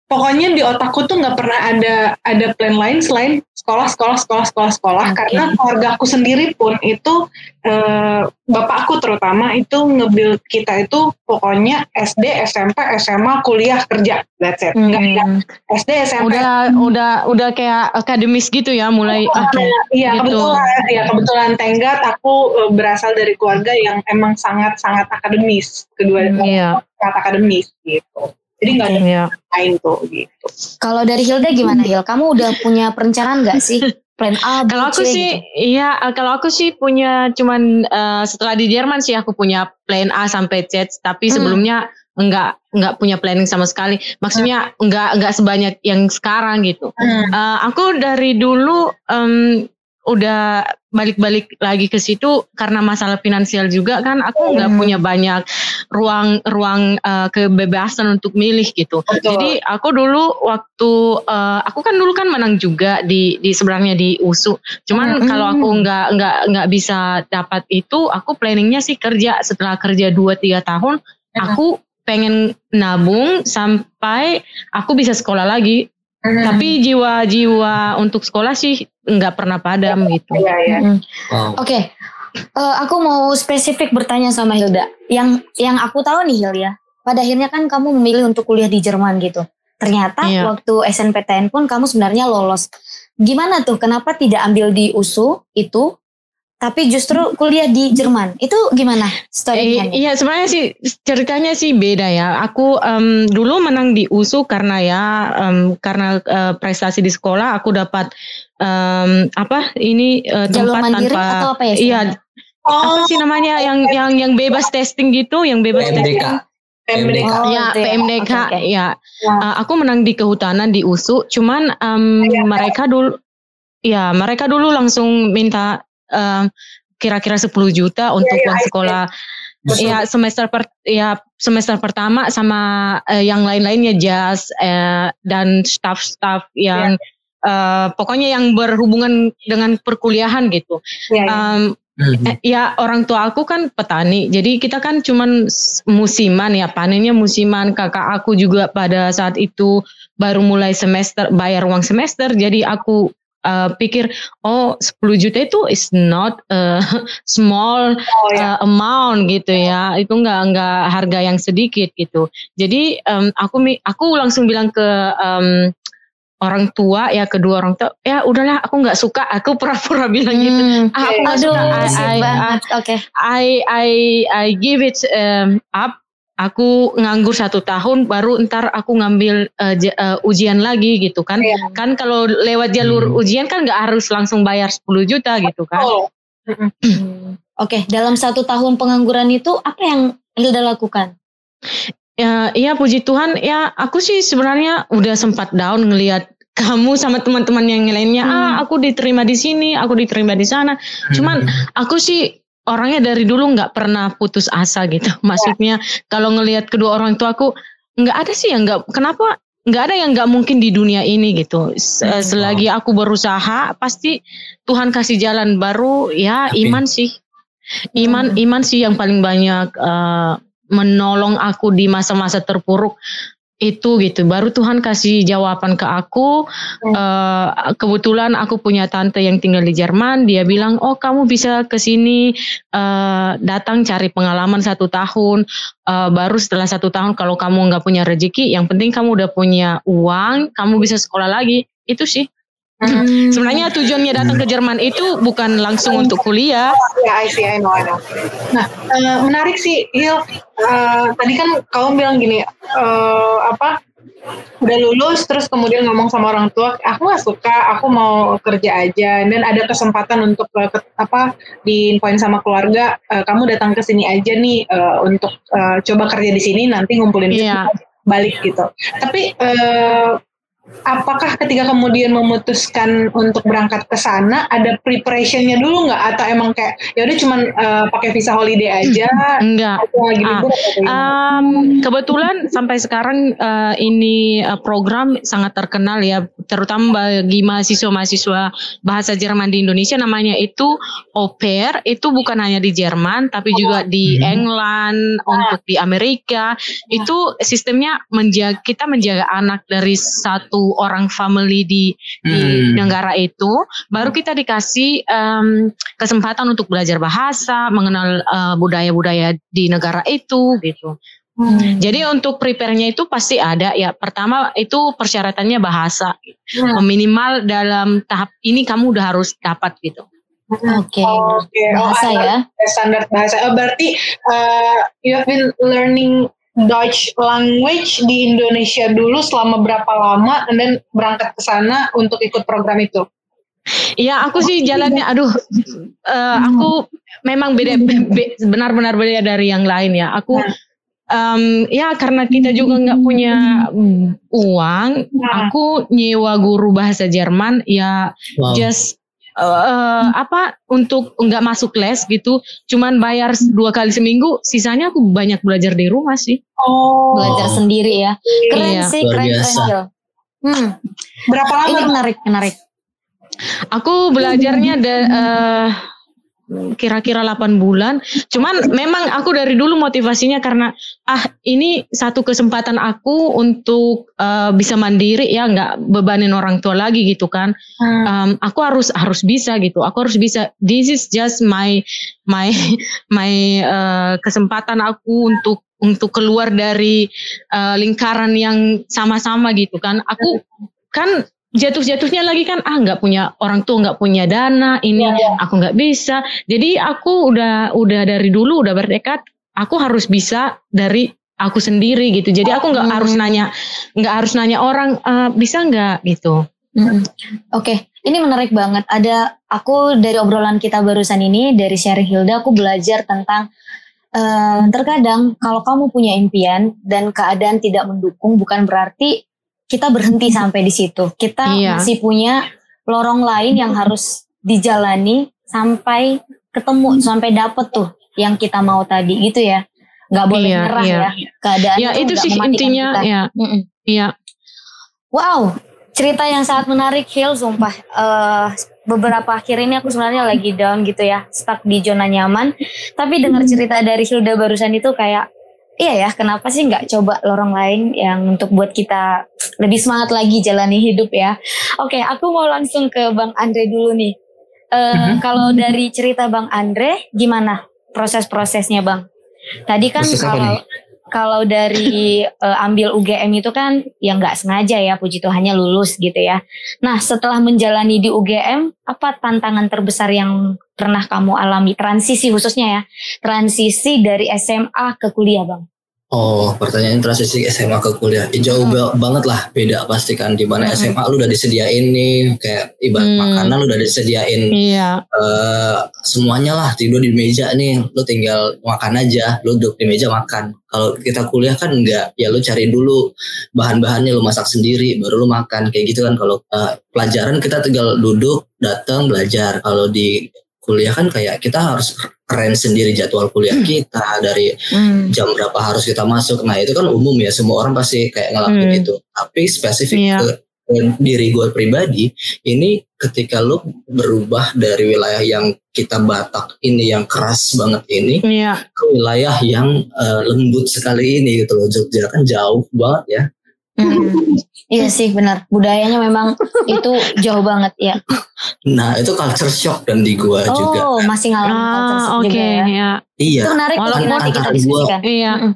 F: pokoknya di otakku tuh nggak pernah ada ada plan lain selain sekolah sekolah sekolah sekolah sekolah
D: Oke.
F: karena keluarga aku sendiri pun itu eh, bapakku terutama itu nge-build kita itu pokoknya SD SMP SMA kuliah kerja that's it nggak
D: Mm-mm.
F: SD SMP
E: Udah udah udah kayak akademis gitu ya mulai. Oke.
F: Iya
E: Gitu.
F: kebetulan, ya kebetulan tenggat aku eh, berasal dari keluarga yang emang sangat sangat akademis kedua
E: Iya.
F: sangat akademis gitu. Jadi nggak ada
E: Iya.
F: lain tuh gitu.
D: Kalau dari Hilda gimana Hil? Kamu udah punya perencanaan nggak sih? Plan A, B,
E: Kalau aku
D: C
E: sih,
D: gitu?
E: iya. Kalau aku sih punya cuman eh, setelah di Jerman sih aku punya plan A sampai Z. Tapi
D: Hmm.
E: sebelumnya nggak nggak punya planning sama sekali. Maksudnya nggak nggak sebanyak yang sekarang gitu.
F: Hmm.
E: Uh, aku dari dulu um, udah balik-balik lagi ke situ karena masalah finansial juga kan aku nggak
F: Hmm.
E: punya banyak ruang ruang uh, kebebasan untuk milih gitu.
F: Betul.
E: Jadi aku dulu waktu uh, aku kan dulu kan menang juga di di sebenarnya di USU. Cuman
F: Hmm.
E: kalau aku nggak nggak nggak bisa dapat itu, aku planningnya sih kerja setelah kerja 2-3 tahun,
F: Hmm.
E: aku pengen nabung sampai aku bisa sekolah lagi.
F: Hmm.
E: Tapi jiwa-jiwa untuk sekolah sih nggak pernah padam gitu.
F: Iya, iya.
D: Mm.
A: Wow.
D: Oke, Eh, aku mau spesifik bertanya sama Hilda. Yang yang aku tahu nih Hil ya, pada akhirnya kan kamu memilih untuk kuliah di Jerman gitu. Ternyata
E: Iya.
D: waktu SNPTN pun kamu sebenarnya lolos. Gimana tuh? Kenapa tidak ambil di USU itu, tapi justru kuliah di Jerman? Itu gimana
E: Eh,
D: story-nya?
E: iya sebenarnya sih ceritanya sih beda ya. Aku em, dulu menang di USU karena ya em, karena eh, prestasi di sekolah aku dapat em, apa ini eh,
D: Jalur
E: tempat
D: mandiri
E: tanpa
D: atau apa ya?
E: iya
D: istilahnya?
E: apa sih namanya yang yang yang bebas testing gitu, yang bebas testing.
A: PMDK.
F: PMDK.
D: Oh,
E: ya
D: itu ya.
E: PMDK
D: Oke, oke.
E: ya.
F: Ya.
E: Uh, aku menang di kehutanan di USU, cuman em,
F: Iya.
E: mereka dulu ya mereka dulu langsung minta em, kira-kira 10 juta untuk
F: iya,
E: uang
F: I see.
E: sekolah
A: Betul.
E: ya semester per ya semester pertama sama eh, yang lain-lainnya jas eh, dan staff-staff yang eh, pokoknya yang berhubungan dengan perkuliahan gitu.
F: Iya, iya.
E: Em,
A: Hmm.
E: Eh, ya orang tua aku kan petani, jadi kita kan cuman s- musiman ya panennya musiman. Kakak aku juga pada saat itu baru mulai semester bayar uang semester, jadi aku eh, pikir oh 10 juta itu is not a [LAUGHS] small
F: Oh, ya.
E: uh, amount gitu ya itu nggak nggak harga yang sedikit gitu jadi em, aku mi- aku langsung bilang ke em, orang tua ya kedua orang tua ya udahlah aku nggak suka aku [LAUGHS] pura-pura bilang gitu
D: Hmm.
E: ah aku nggak suka I, I.
D: Oke.
E: I, I, I give it um, up aku nganggur satu tahun baru ntar aku ngambil uh, j- uh, ujian lagi gitu kan
F: Iya.
E: kan kalau lewat jalur
A: Hmm.
E: ujian kan nggak harus langsung bayar 10 juta gitu kan
F: Oh.
D: Hmm. Oke, dalam satu tahun pengangguran itu apa yang Hilda lakukan?
E: Ya, iya puji Tuhan ya aku sih sebenarnya udah sempat down ngelihat kamu sama teman-teman yang lainnya
D: Hmm.
E: ah aku diterima di sini aku diterima di sana cuman aku sih orangnya dari dulu nggak pernah putus asa gitu. [LAUGHS] Maksudnya kalau ngelihat kedua orang tua aku nggak ada sih yang nggak kenapa? Nggak ada yang nggak mungkin di dunia ini gitu. S-
D: Hmm.
E: selagi aku berusaha pasti Tuhan kasih jalan baru. Ya
A: Amin.
E: iman sih. Iman iman sih yang paling banyak eh, menolong aku di masa-masa terpuruk itu gitu. Baru Tuhan kasih jawaban ke aku Eh, kebetulan aku punya tante yang tinggal di Jerman. Dia bilang oh kamu bisa ke sini eh, datang cari pengalaman satu tahun. Eh, baru setelah satu tahun kalau kamu nggak punya rezeki yang penting kamu udah punya uang kamu bisa sekolah lagi. Itu sih
D: Hmm.
E: sebenarnya tujuannya datang ke Jerman itu bukan langsung untuk kuliah
F: Ya, I see, I know, I know. Nah, eh, menarik sih, Hil. Eh, tadi kan kamu bilang gini, eh, apa? Udah lulus, terus kemudian ngomong sama orang tua, aku nggak suka, aku mau kerja aja, dan ada kesempatan untuk eh, ke- apa? Diinfoin sama keluarga, eh, kamu datang ke sini aja nih eh, untuk eh, coba kerja di sini, nanti ngumpulin
E: Iya.
F: balik gitu. Tapi eh, apakah ketika kemudian memutuskan untuk berangkat ke sana ada preparationnya dulu nggak atau emang kayak ya udah cuman eh, pakai visa holiday aja
E: enggak
F: lagi
E: Ah,
F: libur?
E: Um, kebetulan sampai sekarang uh, ini uh, program sangat terkenal ya, terutama bagi mahasiswa-mahasiswa bahasa Jerman di Indonesia namanya itu au pair. Itu bukan hanya di Jerman, tapi juga di
A: Hmm.
E: England, untuk di Amerika. Itu sistemnya menjaga kita menjaga anak dari satu orang family di di
A: Hmm.
E: negara itu, baru kita dikasih em, kesempatan untuk belajar bahasa, mengenal eh, budaya-budaya di negara itu gitu.
D: Hmm.
E: Jadi untuk prepare-nya itu pasti ada ya. Pertama itu persyaratannya bahasa.
F: Hmm.
E: Minimal dalam tahap ini kamu udah harus dapat gitu.
D: Oke.
F: Oh, Oke, oh,
D: Bahasa
F: ada
D: ya.
F: standar bahasa. Oh, berarti eh, you have been learning Dutch language di Indonesia dulu selama berapa lama, and then berangkat ke sana untuk ikut program itu.
E: Iya, aku sih jalannya aduh eh, aku memang beda be- benar-benar beda dari yang lain ya. Aku um, ya karena kita juga nggak punya uang, aku nyewa guru bahasa Jerman ya
A: Wow.
E: just uh, apa untuk nggak masuk les gitu, cuman bayar dua kali seminggu, sisanya aku banyak belajar di rumah sih.
F: Oh.
D: Belajar
A: Oh.
D: sendiri ya. Keren
E: Iya.
D: sih,
A: Luar
D: keren keren.
A: biasa.
D: Gil. Hmm,
F: Berapa lama?
D: ini menarik, menarik.
E: Aku belajarnya da, eh, kira-kira 8 bulan. Cuman memang aku dari dulu motivasinya karena ah ini satu kesempatan aku untuk eh, bisa mandiri ya nggak bebanin orang tua lagi gitu kan. Um, aku harus harus bisa gitu. Aku harus bisa. This is just my my [LAUGHS] my eh, kesempatan aku untuk untuk keluar dari eh, lingkaran yang sama-sama gitu kan. Aku kan jatuh-jatuhnya lagi kan ah nggak punya orang tua nggak punya dana ini aku nggak bisa jadi aku udah udah dari dulu udah bertekad aku harus bisa dari aku sendiri gitu jadi aku nggak
D: Hmm.
E: harus nanya nggak harus nanya orang "Eh, bisa nggak gitu
D: Mm-mm. Oke, ini menarik banget. Ada aku dari obrolan kita barusan ini dari sharing Hilda, aku belajar tentang eh, terkadang kalau kamu punya impian dan keadaan tidak mendukung, bukan berarti kita berhenti sampai di situ. Kita
E: Iya.
D: masih punya lorong lain yang harus dijalani sampai ketemu, sampai dapet tuh yang kita mau tadi, gitu ya. Nggak boleh
E: Iya,
D: nyerah
E: iya.
D: ya. Keadaan
E: ya itu sih intinya
D: kita.
E: ya
D: Mm-mm.
E: iya
D: Wow, cerita yang sangat menarik Hil, sumpah. Eh, beberapa akhir ini aku sebenarnya lagi down gitu ya, stuck di zona nyaman. Tapi dengar cerita dari Hilda barusan itu kayak, iya ya, kenapa sih nggak coba lorong lain yang untuk buat kita lebih semangat lagi jalani hidup ya. Oke, aku mau langsung ke Bang Andre dulu nih. Eh, Kalau dari cerita Bang Andre, gimana proses-prosesnya Bang? Tadi kan
A: Proses
D: kalau? Kalau dari eh, ambil UGM itu kan ya nggak sengaja ya puji Tuhannya lulus gitu ya. Nah setelah menjalani di UGM apa tantangan terbesar yang pernah kamu alami transisi khususnya ya transisi dari SMA ke kuliah bang?
A: Oh, pertanyaan transisi SMA ke kuliah. Ya, Jauh
D: Hmm.
A: ba- banget lah beda pasti kan di mana
D: Hmm.
A: SMA lu udah disediain nih kayak ibarat
E: Hmm.
A: makanan lu udah disediain
E: iya
A: eh semuanya lah tidur di meja nih lu tinggal makan aja lu duduk di meja makan kalau kita kuliah kan enggak ya lu cari dulu bahan-bahannya lu masak sendiri baru lu makan kayak gitu kan kalau eh, pelajaran kita tinggal duduk datang belajar kalau di kuliah kan kayak kita harus keren sendiri jadwal kuliah kita dari
D: Hmm.
A: jam berapa harus kita masuk nah itu kan umum ya semua orang pasti kayak ngelakuin
E: Hmm.
A: itu tapi spesifik
E: Iya.
A: ke diri gue pribadi ini ketika lu berubah dari wilayah yang kita Batak ini yang keras banget ini
E: iya
A: ke wilayah yang eh, lembut sekali ini gitu loh Jogja kan jauh banget ya
D: Hmm. Iya sih benar budayanya memang [LAUGHS] itu jauh banget ya.
A: nah itu culture shock dan di gue juga
D: Oh masih ngalamin culture
E: ah
D: shock
E: oke
D: juga ya.
E: ya
A: iya
D: Itu menarik
E: Walaupun
D: nanti kita diskusikan.
E: iya
D: Mm-mm.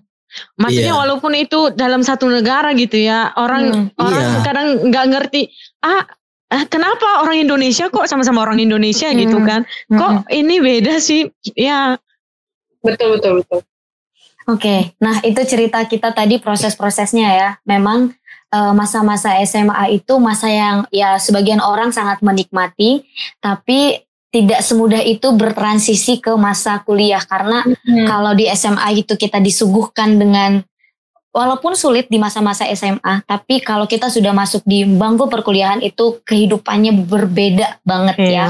E: Maksudnya
A: Iya.
E: walaupun itu dalam satu negara gitu ya, orang
D: Hmm.
E: orang
A: Iya.
E: kadang nggak ngerti ah ah, kenapa orang Indonesia kok sama-sama orang Indonesia gitu
D: Hmm.
E: kan? Kok ini beda sih? Ya,
F: Betul betul betul.
D: Oke, nah itu cerita kita tadi proses-prosesnya ya. Memang eh, masa-masa SMA itu masa yang ya sebagian orang sangat menikmati, tapi tidak semudah itu bertransisi ke masa kuliah karena kalau di SMA itu kita disuguhkan dengan walaupun sulit di masa-masa SMA, tapi kalau kita sudah masuk di bangku perkuliahan itu kehidupannya berbeda banget
E: Iya.
D: ya.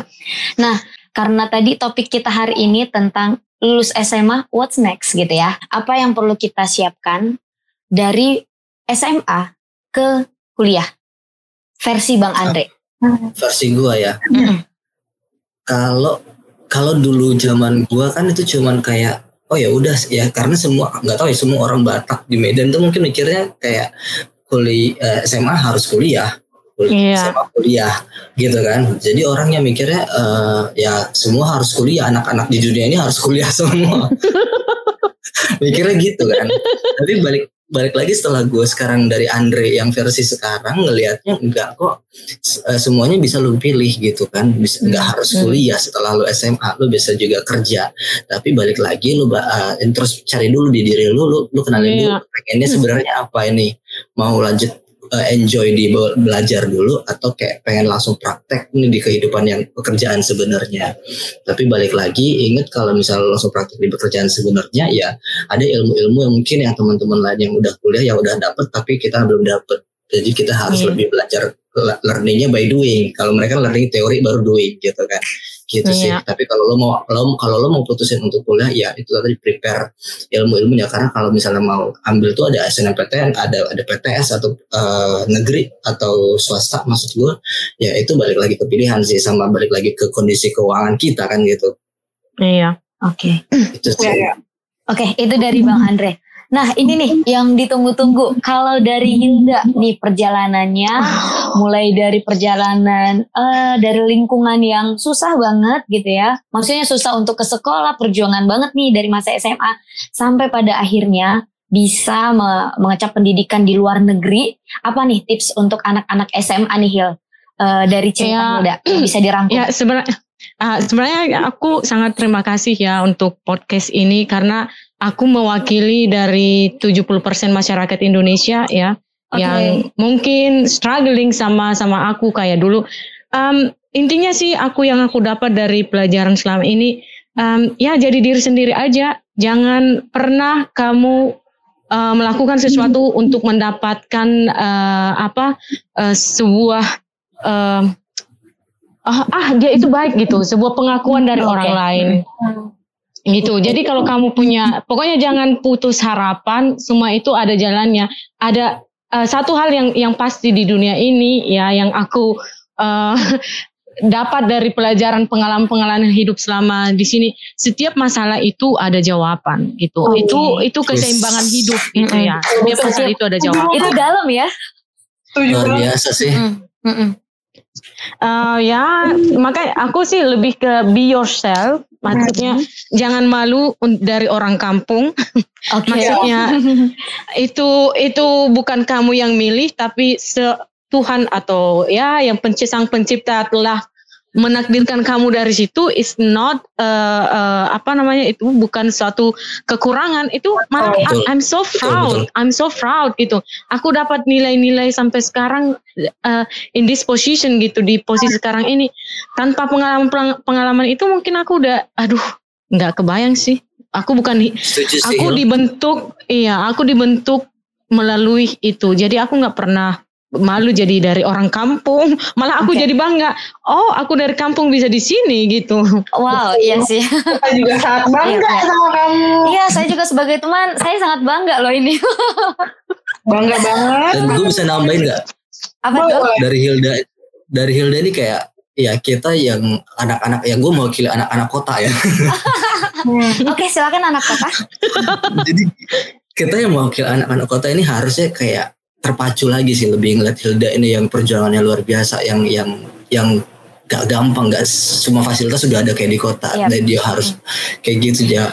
D: Nah, karena tadi topik kita hari ini tentang lulus SMA, what's next gitu ya. Apa yang perlu kita siapkan dari SMA ke kuliah? Versi Bang Andre.
A: versi gue ya kalau kalau dulu zaman gua kan itu cuman kayak oh ya udah ya karena semua nggak tahu ya semua orang Batak di Medan tuh mungkin mikirnya kayak kuliah SMA harus kuliah kuliah
E: Iya.
A: SMA kuliah gitu kan. Jadi orangnya mikirnya eh, ya semua harus kuliah anak-anak di dunia ini harus kuliah [LAUGHS] semua. Mikirnya gitu kan. Tapi balik balik lagi setelah gue sekarang dari Andre yang versi sekarang ngelihatnya enggak kok eh, semuanya bisa lu pilih gitu kan. Bisa enggak harus
D: Hmm.
A: kuliah. Setelah lu SMA lu bisa juga kerja. Tapi balik lagi lu eh, terus cari dulu di diri lu lu, lu kenalin
E: Iya.
A: dulu pengennya sebenarnya apa ini. Mau lanjut uh, enjoy di be- belajar dulu atau kayak pengen langsung praktek nih di kehidupan yang pekerjaan sebenarnya. Tapi balik lagi ingat kalau misalnya langsung praktek di pekerjaan sebenarnya ya ada ilmu-ilmu yang mungkin yang teman-teman lain yang udah kuliah yang udah dapet tapi kita belum dapet. Jadi kita harus
E: Iya.
A: lebih belajar le- learningnya by doing. Kalau mereka learning teori baru doing gitu kan. Gitu sih.
E: Iya.
A: Tapi kalau lo mau lo kalau lo mau putusin untuk kuliah ya itu tadi prepare ilmu-ilmunya karena kalau misalnya mau ambil tuh ada SNMPTN, ada ada PTS atau eh, negeri atau swasta maksud gue ya itu balik lagi ke pilihan sih sama balik lagi ke kondisi keuangan kita kan gitu.
E: Iya.
D: Oke.
A: Itu sih.
F: Ya, ya.
D: Oke, itu dari Bang Andre. Nah, ini nih yang ditunggu-tunggu. Kalau dari Hilda nih perjalanannya mulai dari perjalanan eh dari lingkungan yang susah banget gitu ya. Maksudnya susah untuk ke sekolah, perjuangan banget nih dari masa SMA sampai pada akhirnya bisa me- mengecap pendidikan di luar negeri. Apa nih tips untuk anak-anak SMA nih Hil? Eh, dari cerita
E: Ya.
D: Bisa dirangkum.
E: Ya sebenarnya ah, sebenarnya aku sangat terima kasih ya untuk podcast ini karena aku mewakili dari 70% masyarakat Indonesia ya
D: Oke.
E: yang mungkin struggling sama sama aku kayak dulu. Em, intinya sih aku yang aku dapat dari pelajaran selama ini em, ya jadi diri sendiri aja. Jangan pernah kamu eh, melakukan sesuatu [LAUGHS] untuk mendapatkan eh, apa eh, sebuah em, ah, ah dia itu baik gitu, sebuah pengakuan dari
D: Oke.
E: orang lain gitu. Jadi kalau kamu punya, pokoknya jangan putus harapan. Semua itu ada jalannya. Ada eh, satu hal yang yang pasti di dunia ini ya, yang aku eh, [LAUGHS] dapat dari pelajaran pengalaman-pengalaman hidup selama di sini. Setiap masalah itu ada jawaban gitu.
D: Oh,
E: itu
D: iya.
E: itu keseimbangan hidup gitu ya. Setiap masalah itu ada jawaban.
D: Itu dalam ya.
A: Luar biasa sih.
D: Mm, mm, mm.
E: Eh, ya, makanya aku sih lebih ke be yourself. Maksudnya jangan malu dari orang kampung. [LAUGHS]
D: Oke.
E: Maksudnya [LAUGHS] itu itu bukan kamu yang milih, tapi se Tuhan atau ya yang penci- sang pencipta telah menakdirkan kamu dari situ is not eh, eh, apa namanya itu bukan suatu kekurangan. Itu malah
A: Betul.
E: I- I'm so proud.
A: betul.
E: I'm so proud gitu. Aku dapat nilai-nilai sampai sekarang eh, in this position gitu di posisi sekarang ini. Tanpa pengalaman pengalaman itu mungkin aku udah aduh nggak kebayang sih. Aku bukan
A: Setuju
E: aku dibentuk iya aku dibentuk melalui itu. Jadi aku nggak pernah malu jadi dari orang kampung [LAUGHS] malah aku
D: Oke.
E: jadi bangga oh aku dari kampung bisa di sini gitu
D: Wow, iya sih. [LAUGHS]
F: Kita juga sangat bangga
D: Iya, iya.
F: sama kamu.
D: Iya, saya juga sebagai teman, saya sangat bangga loh ini. [LAUGHS]
F: Bangga banget.
A: Dan gue bisa nambahin nggak
D: Apa tuh?
A: Dari Hilda dari Hilda ini kayak ya kita yang anak-anak yang gue mewakili anak-anak kota ya.
F: Hmm.
D: Oke, silakan anak kota.
A: Jadi kita yang mewakili anak-anak kota ini harusnya kayak terpacu lagi sih lebih ngeliat Hilda ini yang perjuangannya luar biasa yang yang yang gak gampang gak semua fasilitas sudah ada kayak di kota
D: Iya.
A: dan dia harus kayak gitu ya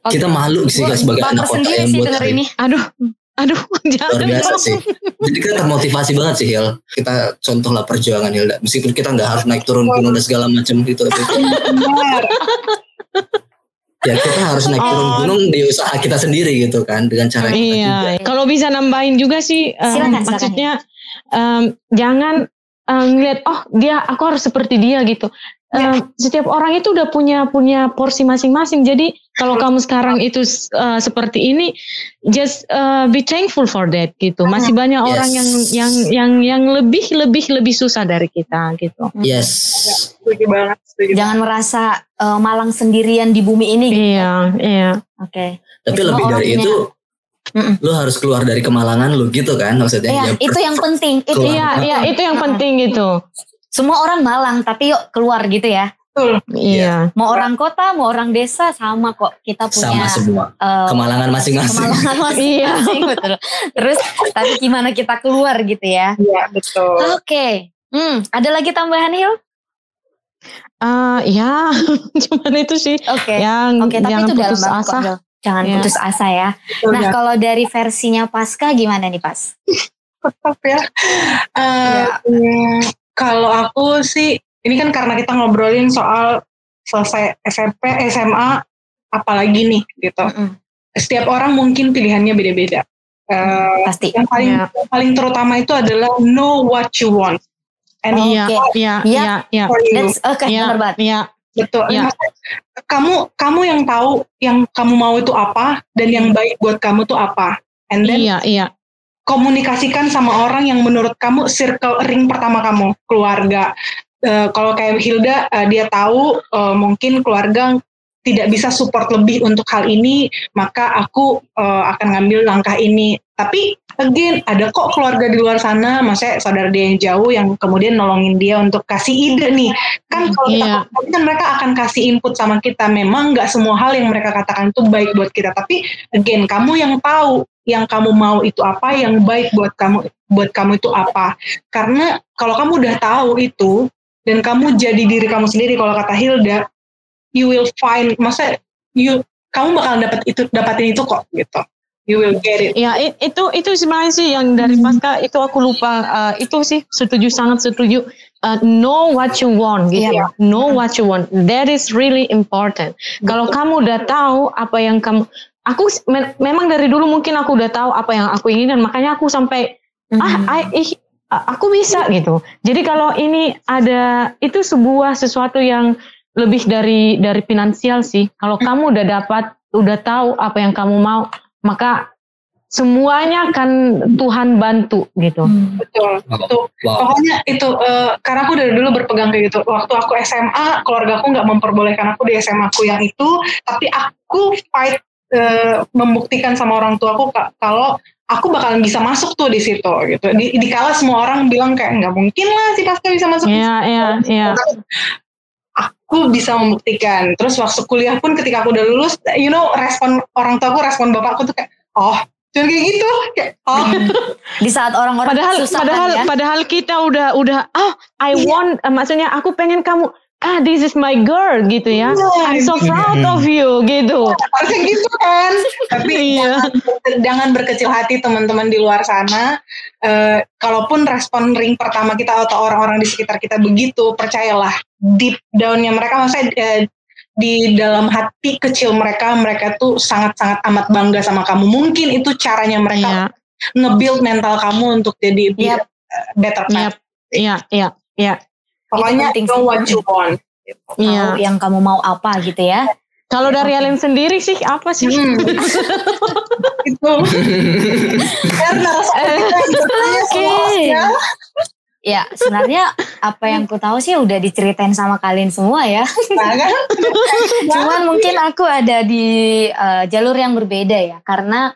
D: Oke.
A: kita malu sih
D: Gua
A: sebagai anak kota yang buat hari
D: ini.
E: aduh aduh [LAUGHS]
A: luar
E: jangan
A: biasa
E: dong.
A: sih jadi kita termotivasi banget sih Hil kita contoh lah perjuangan Hilda meskipun kita nggak harus naik turun gunung dan segala macam gitu tapi. Ya kita harus naik turun
E: Oh.
A: gunung di usaha kita sendiri gitu kan dengan cara kita juga.
E: Iya, kalau bisa nambahin juga sih, em,
D: Silakan, silakan.
E: maksudnya em, jangan em, ngeliat oh dia aku harus seperti dia gitu. Em, Setiap orang itu udah punya punya porsi masing-masing. Jadi kalau kamu sekarang itu eh, seperti ini, just eh, be thankful for that gitu. Masih banyak
A: Yes.
E: orang yang yang yang yang lebih lebih lebih susah dari kita gitu.
A: yes
F: Setuju banget. Setuju
D: Jangan merasa eh, malang sendirian di bumi ini. gitu.
E: Iya, iya.
D: Oke.
A: tapi
D: Semua
A: lebih dari
D: punya-
A: itu
D: Mm-mm.
A: lu harus keluar dari kemalangan lu gitu kan maksudnya
D: Iya,
A: Ya,
D: itu yang penting. Itu.
E: Iya, iya itu yang penting gitu.
D: semua orang malang, tapi yuk keluar gitu ya.
F: Betul.
E: Iya.
D: Mau orang kota, mau orang desa, sama kok. Kita
A: sama
D: punya
A: semua
D: eh,
A: kemalangan masing-masing
D: kemalangan masing-masing. betul. Terus, tapi gimana kita keluar gitu ya?
F: Iya, betul.
D: Oke. Hmm, ada lagi tambahan Hil?
E: Eh, ya, [LAUGHS] cuman itu sih
D: Oke.
E: yang
D: Oke, tapi
E: jangan
D: itu dalam
E: putus
D: kok,
E: asa.
D: Hil. Jangan
E: Iya.
D: putus asa ya.
F: Betul,
D: Nah,
F: ya.
D: kalau dari versinya Pasca gimana nih, Pas?
F: tetap ya. Eh, hmm, kalau aku sih, ini kan karena kita ngobrolin soal selesai SMP, SMA, apalagi nih gitu.
D: Mm-mm.
F: Setiap orang mungkin pilihannya beda-beda. Uh,
D: Pasti.
F: yang paling
E: Ya.
F: yang paling terutama itu adalah know what you want and
E: Iya,
D: Oke.
E: iya,
D: Iya.
E: iya, iya.
F: for you.
D: That's oke,
E: Iya,
D: benar banget.
E: iya.
F: betul. Maksudnya, kamu kamu yang tahu yang kamu mau itu apa dan yang baik buat kamu itu apa and then
E: Iya, iya.
F: komunikasikan sama orang yang menurut kamu circle ring pertama kamu keluarga Eh, kalau kayak Hilda eh, dia tahu eh, mungkin keluarga tidak bisa support lebih untuk hal ini maka aku eh, akan ngambil langkah ini tapi again ada kok keluarga di luar sana maksudnya saudara dia yang jauh yang kemudian nolongin dia untuk kasih ide nih. Kan kalau kita
E: Iya.
F: tapi kan mereka akan kasih input sama kita. Memang nggak semua hal yang mereka katakan itu baik buat kita. Tapi again kamu yang tahu yang kamu mau itu apa yang baik buat kamu buat kamu itu apa. Karena kalau kamu udah tahu itu dan kamu jadi diri kamu sendiri kalau kata Hilda you will find masa you kamu bakalan dapat itu dapatin itu kok gitu you will get it.
E: Ya i- itu itu sebenarnya sih yang dari pasca itu aku lupa uh, itu sih setuju sangat setuju. Uh, know what you want gitu
D: Iya.
E: ya. Know what you want. That is really important. Kalau kamu udah tahu apa yang kamu aku me- memang dari dulu mungkin aku udah tahu apa yang aku ingin dan makanya aku sampai ah I- aku bisa gitu. Jadi kalau ini ada itu sebuah sesuatu yang lebih dari dari finansial sih. Kalau kamu udah dapat udah tahu apa yang kamu mau maka semuanya akan Tuhan bantu gitu.
D: Hmm.
F: betul betul.
A: Wow.
F: pokoknya itu eh, karena aku dari dulu berpegang kayak gitu. Waktu aku SMA keluarga aku nggak memperbolehkan aku di SMA aku yang itu. Tapi aku fight eh, membuktikan sama orang tuaku Kak, kalau aku bakalan bisa masuk tuh di situ gitu. Di, dikala semua orang bilang kayak nggak mungkin lah si Pasca bisa masuk di
E: Iya, iya, iya.
F: Aku bisa membuktikan. Terus waktu kuliah pun ketika aku udah lulus, you know, respon orang tua aku, respon bapakku tuh kayak, oh, jangan kayak gitu. Kayak, oh, [LAUGHS]
D: Di saat orang-orang
E: padahal
D: kesusahan
E: padahal
D: ya.
E: padahal kita udah udah ah I
F: Iya.
E: want eh, maksudnya aku pengen kamu ah this is my girl gitu ya
F: Iya.
E: I'm so proud of you gitu
F: harusnya gitu kan. Tapi [LAUGHS]
E: Iya.
F: jangan, jangan berkecil hati teman-teman di luar sana. Eh, kalaupun respon ring pertama kita atau orang-orang di sekitar kita begitu, percayalah deep downnya mereka, maksudnya eh, di dalam hati kecil mereka, mereka tuh sangat-sangat amat bangga sama kamu. Mungkin itu caranya mereka
E: Iya,
F: nge-build mental kamu untuk jadi
D: Yep.
F: a better
E: iya,
F: path.
E: iya, iya, iya,
F: Pokoknya
D: penting
F: know
D: sih.
F: what you want.
E: iya.
D: Tahu yang kamu mau apa gitu ya.
E: Kalau dari. Ellen sendiri sih apa sih?
F: Hmm. [LAUGHS] itu. Hidupnya semua
D: Oke.
F: ya.
D: Ya, sebenarnya apa yang ku tahu sih udah diceritain sama kalian semua ya. Cuman mungkin aku ada di eh, jalur yang berbeda ya, karena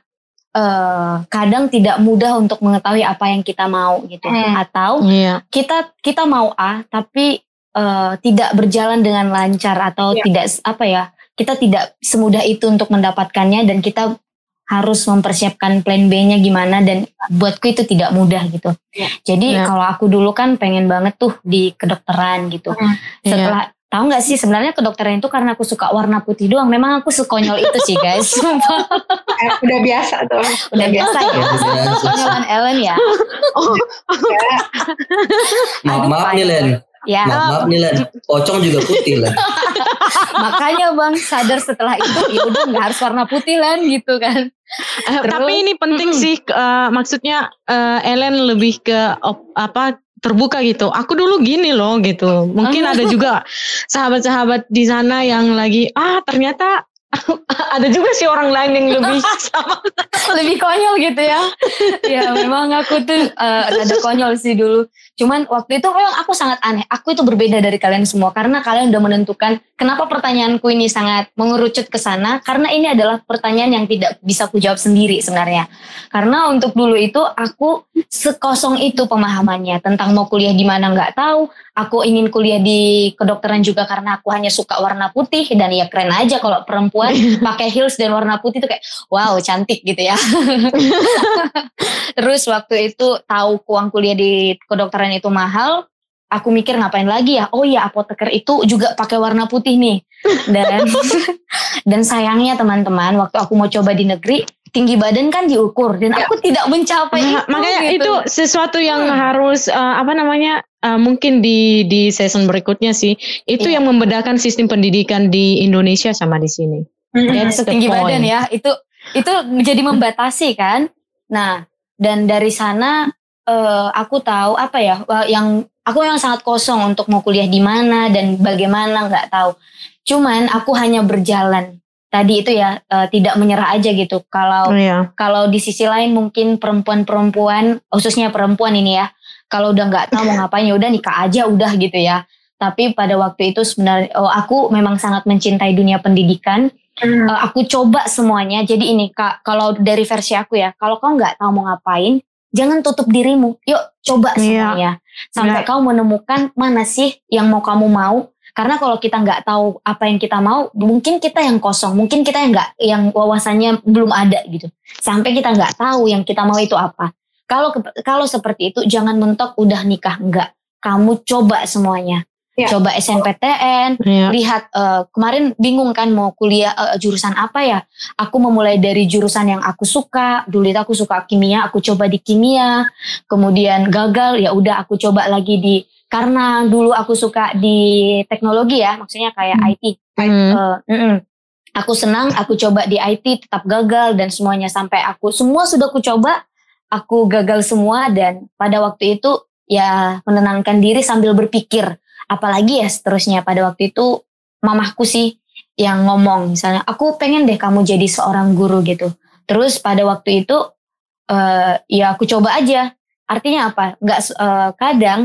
D: eh, kadang tidak mudah untuk mengetahui apa yang kita mau gitu,
F: Hmm.
D: atau
E: Iya,
D: kita kita mau A tapi eh, tidak berjalan dengan lancar atau
F: Iya.
D: tidak apa ya, kita tidak semudah itu untuk mendapatkannya dan kita harus mempersiapkan plan B-nya gimana dan buatku itu tidak mudah gitu.
F: Iya.
D: Jadi
E: Iya.
D: kalau aku dulu kan pengen banget tuh di kedokteran gitu.
F: Hmm.
E: iya.
D: Setelah tahu nggak sih sebenarnya kedokteran itu karena aku suka warna putih doang. Memang aku sekonyol itu sih guys. [LAUGHS]
F: Eh, udah biasa tuh.
D: Udah biasa ya.
A: Biasa.
D: Konyolan Ellen ya.
F: Ya.
A: Maaf, maaf nih Len.
D: Ya.
A: Maaf, maaf nih Len. Pocong juga putih Len. [LAUGHS]
D: Makanya bang sadar setelah itu ya udah nggak harus warna putih lah gitu kan.
E: Eh,
D: Terus,
E: tapi ini penting
D: mm-mm.
E: sih eh, maksudnya eh, Ellen lebih ke op- apa terbuka gitu. Aku dulu gini loh gitu. Mungkin ada juga [LAUGHS] sahabat-sahabat di sana yang lagi ah ternyata [LAUGHS] ada juga sih orang lain yang lebih [LAUGHS] sama.
D: Lebih konyol gitu ya. ya memang aku tuh eh, ada konyol sih dulu. Cuman waktu itu memang aku sangat aneh. Aku itu berbeda dari kalian semua karena kalian udah menentukan kenapa pertanyaanku ini sangat mengerucut ke sana karena ini adalah pertanyaan yang tidak bisa aku jawab sendiri sebenarnya. Karena untuk dulu itu aku sekosong itu pemahamannya tentang mau kuliah di mana nggak tahu. Aku ingin kuliah di kedokteran juga karena aku hanya suka warna putih dan ya keren aja kalau perempuan [LAUGHS] pakai heels dan warna putih itu kayak wow cantik gitu ya. [LAUGHS] Terus waktu itu tahu uang kuliah di kedokteran itu mahal, aku mikir ngapain lagi ya? Oh ya apoteker itu juga pakai warna putih nih. Dan [LAUGHS] dan sayangnya teman-teman waktu aku mau coba di negeri tinggi badan kan diukur dan aku tidak mencapai
E: Nah,
D: itu.
E: makanya
D: gitu.
E: itu sesuatu yang
D: Hmm.
E: harus eh, apa namanya eh, mungkin di di season berikutnya sih itu
D: Iya.
E: yang membedakan sistem pendidikan di Indonesia sama di sini.
F: Mm-mm.
E: That's the
D: tinggi
E: point.
D: badan ya itu itu menjadi membatasi kan Nah, dan dari sana eh, aku tahu apa ya eh, yang aku yang sangat kosong untuk mau kuliah di mana dan bagaimana nggak tahu. Cuman aku hanya berjalan. Tadi itu ya eh, tidak menyerah aja gitu. Kalau
E: Iya.
D: kalau di sisi lain mungkin perempuan-perempuan khususnya perempuan ini ya kalau udah nggak tahu mau ngapain ya udah nikah aja udah gitu ya tapi pada waktu itu sebenarnya oh, aku memang sangat mencintai dunia pendidikan
F: Hmm.
D: Eh, aku coba semuanya jadi ini kak kalau dari versi aku ya kalau kau nggak tahu mau ngapain jangan tutup dirimu. Yuk coba
E: Iya.
D: semuanya. Sampai
E: Iya.
D: kau menemukan mana sih yang mau kamu mau. Karena kalau kita nggak tahu apa yang kita mau mungkin kita yang kosong. Mungkin kita yang nggak yang wawasannya belum ada gitu. Sampai kita nggak tahu yang kita mau itu apa. Kalau kalau seperti itu jangan mentok udah nikah. Enggak kamu coba semuanya
F: Ya.
D: coba SNPTN
E: Iya.
D: lihat eh, kemarin bingung kan mau kuliah eh, jurusan apa ya aku memulai dari jurusan yang aku suka dulu itu aku suka kimia aku coba di kimia kemudian gagal ya udah aku coba lagi di karena dulu aku suka di teknologi ya maksudnya kayak IT
E: Hmm.
D: Eh, mm-mm. aku senang aku coba di IT tetap gagal dan semuanya sampai aku semua sudah aku coba aku gagal semua dan pada waktu itu ya menenangkan diri sambil berpikir apalagi ya seterusnya pada waktu itu mamahku sih yang ngomong misalnya aku pengen deh kamu jadi seorang guru gitu terus pada waktu itu eh ya aku coba aja artinya apa nggak eh, kadang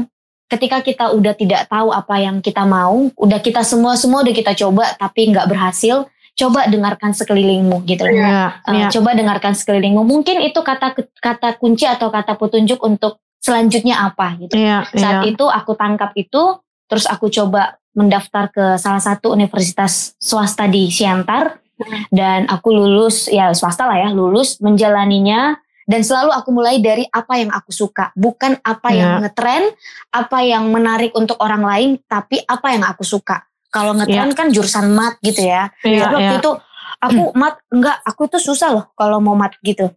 D: ketika kita udah tidak tahu apa yang kita mau udah kita semua semua udah kita coba tapi nggak berhasil coba dengarkan sekelilingmu gitu loh
E: Iya.
D: Uh,
E: Iya.
D: coba dengarkan sekelilingmu mungkin itu kata kata kunci atau kata petunjuk untuk selanjutnya apa gitu
E: Iya.
D: saat
E: Iya.
D: itu aku tangkap itu terus aku coba mendaftar ke salah satu universitas swasta di Siantar. Dan aku lulus ya swasta lah ya lulus menjalaninya. Dan selalu aku mulai dari apa yang aku suka. Bukan apa yang
E: Ya.
D: ngetren apa yang menarik untuk orang lain tapi apa yang aku suka. Kalau ngetren kan jurusan mat gitu ya.
E: Iya.
D: tapi waktu
E: Iya.
D: itu aku mat enggak aku tuh susah loh kalau mau mat gitu.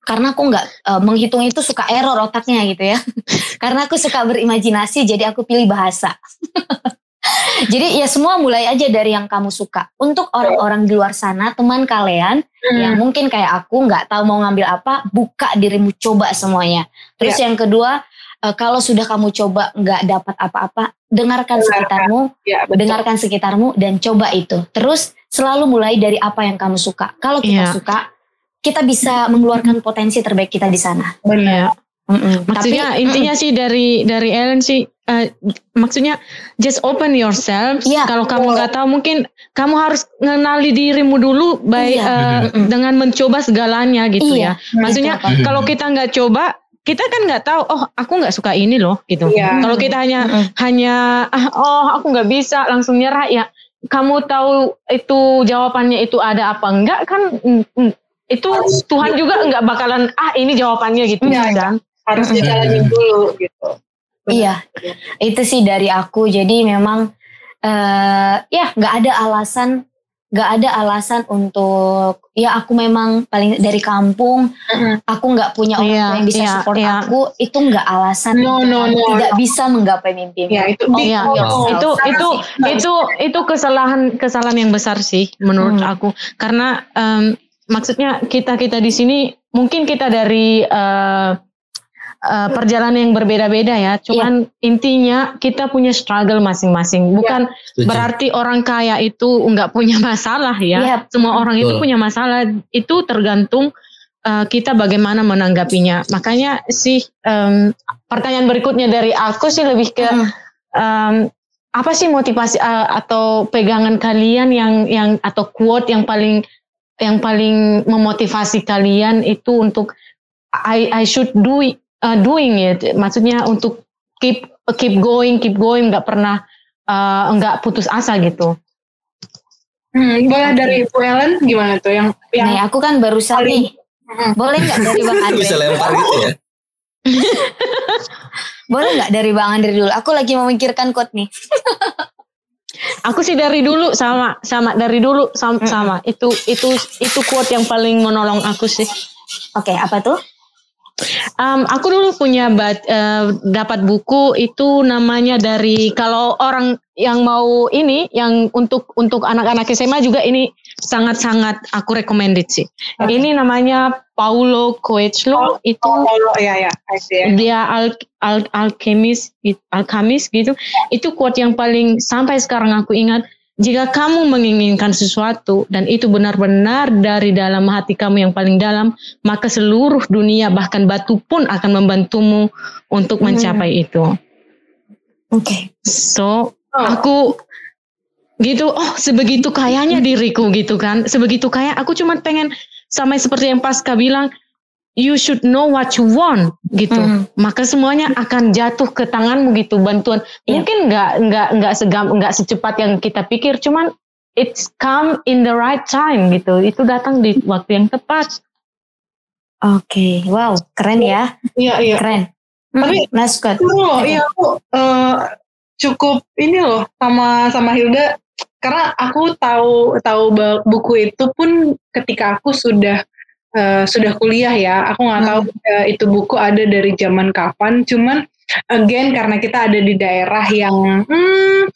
D: Karena aku nggak eh, menghitung itu suka error otaknya gitu ya [LAUGHS] karena aku suka berimajinasi jadi aku pilih bahasa [LAUGHS] jadi ya semua mulai aja dari yang kamu suka untuk orang-orang di luar sana teman kalian
F: Hmm.
D: yang mungkin kayak aku nggak tahu mau ngambil apa buka dirimu coba semuanya terus yang kedua eh, kalau sudah kamu coba nggak dapat apa-apa dengarkan
F: Dengarkan.
D: sekitarmu
F: Ya, betul.
D: dengarkan sekitarmu dan coba itu. Terus selalu mulai dari apa yang kamu suka. Kalau kita
E: Iya.
D: suka, kita bisa mengeluarkan potensi terbaik kita di sana.
E: Iya.
D: Mm-mm.
E: Maksudnya
D: Tapi,
E: intinya sih dari dari Ellen sih eh, maksudnya just open yourself.
D: Iya,
E: Kalau kamu nggak tahu mungkin kamu harus mengenali dirimu dulu baik
D: Iya.
E: eh,
D: Mm-mm.
E: dengan mencoba segalanya gitu
D: Iya.
E: ya. Maksudnya kalau kita nggak coba kita kan nggak tahu oh aku nggak suka ini loh gitu.
F: Iya.
E: Kalau kita hanya
D: Mm-mm.
E: hanya ah, oh aku nggak bisa langsung nyerah ya. Kamu tahu itu jawabannya itu ada apa enggak kan mm, mm, itu Tuhan juga nggak bakalan ah ini jawabannya gitu
F: Iya,
E: kan.
F: Harus dijalanin dulu gitu. Benar.
D: Iya, itu sih dari aku. Jadi memang eh ya nggak ada alasan, nggak ada alasan untuk ya aku memang paling dari kampung, aku nggak punya orang
E: Iya,
D: tua yang bisa
E: iya,
D: support
E: iya.
D: aku. Itu nggak alasan
F: No,
D: untuk
F: no, no,
D: tidak
F: no.
D: bisa menggapai mimpimu.
F: Ya itu
D: Oh,
F: big
E: iya.
F: no.
A: Itu-
E: itu itu itu itu kesalahan kesalahan yang besar sih menurut
D: Hmm.
E: aku karena em, maksudnya kita kita di sini mungkin kita dari eh, eh, perjalanan yang berbeda-beda ya. Cuman intinya kita punya struggle masing-masing. Bukan
A: Setuju.
E: berarti orang kaya itu nggak punya masalah ya.
D: Iya.
E: semua orang itu punya masalah. Itu tergantung eh, kita bagaimana menanggapinya. Makanya sih em, pertanyaan berikutnya dari aku sih lebih ke
D: Hmm.
E: um, apa sih motivasi uh, atau pegangan kalian yang yang atau quote yang paling yang paling memotivasi kalian itu untuk I I should do it, uh, doing it maksudnya untuk keep keep going keep going nggak pernah uh, nggak putus asa gitu
F: Hmm, boleh dari Bu Ellen gimana tuh yang yang
D: Nih, aku kan barusan
F: paling-
D: nih. Boleh nggak dari Bang Andre?
A: bisa lempar gitu ya. [LAUGHS]
D: Boleh nggak dari Bang Andre dulu? Aku lagi memikirkan quote nih. [LAUGHS]
E: aku sih dari dulu sama sama dari dulu sama, sama. itu itu itu quote yang paling menolong aku sih
D: Oke, apa tuh?
E: Um, aku dulu punya bat, uh, dapat buku itu namanya dari kalau orang yang mau ini yang untuk untuk anak-anak SMA juga ini sangat-sangat aku recommended sih. Okay. Ini namanya Paulo Coelho oh, itu
F: oh, oh, ya ya,
E: dia al, al, alkemis alkemis gitu. Itu quote yang paling sampai sekarang aku ingat jika kamu menginginkan sesuatu dan itu benar-benar dari dalam hati kamu yang paling dalam, maka seluruh dunia bahkan batu pun akan membantumu untuk hmm. mencapai itu.
D: Oke. Okay.
E: So, aku gitu, oh sebegitu kayanya diriku gitu kan. Sebegitu kaya aku cuma pengen sama seperti yang Pasca bilang, you should know what you want gitu. Mm. maka semuanya akan jatuh ke tanganmu gitu bantuan. Yeah. mungkin nggak nggak nggak segam nggak secepat yang kita pikir cuman it's come in the right time gitu. Itu datang di waktu yang tepat.
D: Oke okay. wow keren ya.
F: Iya iya.
D: Keren.
F: Hmm, tapi
D: nice
F: loh iya aku uh, cukup ini loh sama sama Hilda. Karena aku tahu tahu buku itu pun ketika aku sudah uh, sudah kuliah ya. Aku nggak tahu uh, itu buku ada dari zaman kapan. Cuman again karena kita ada di daerah yang hmm,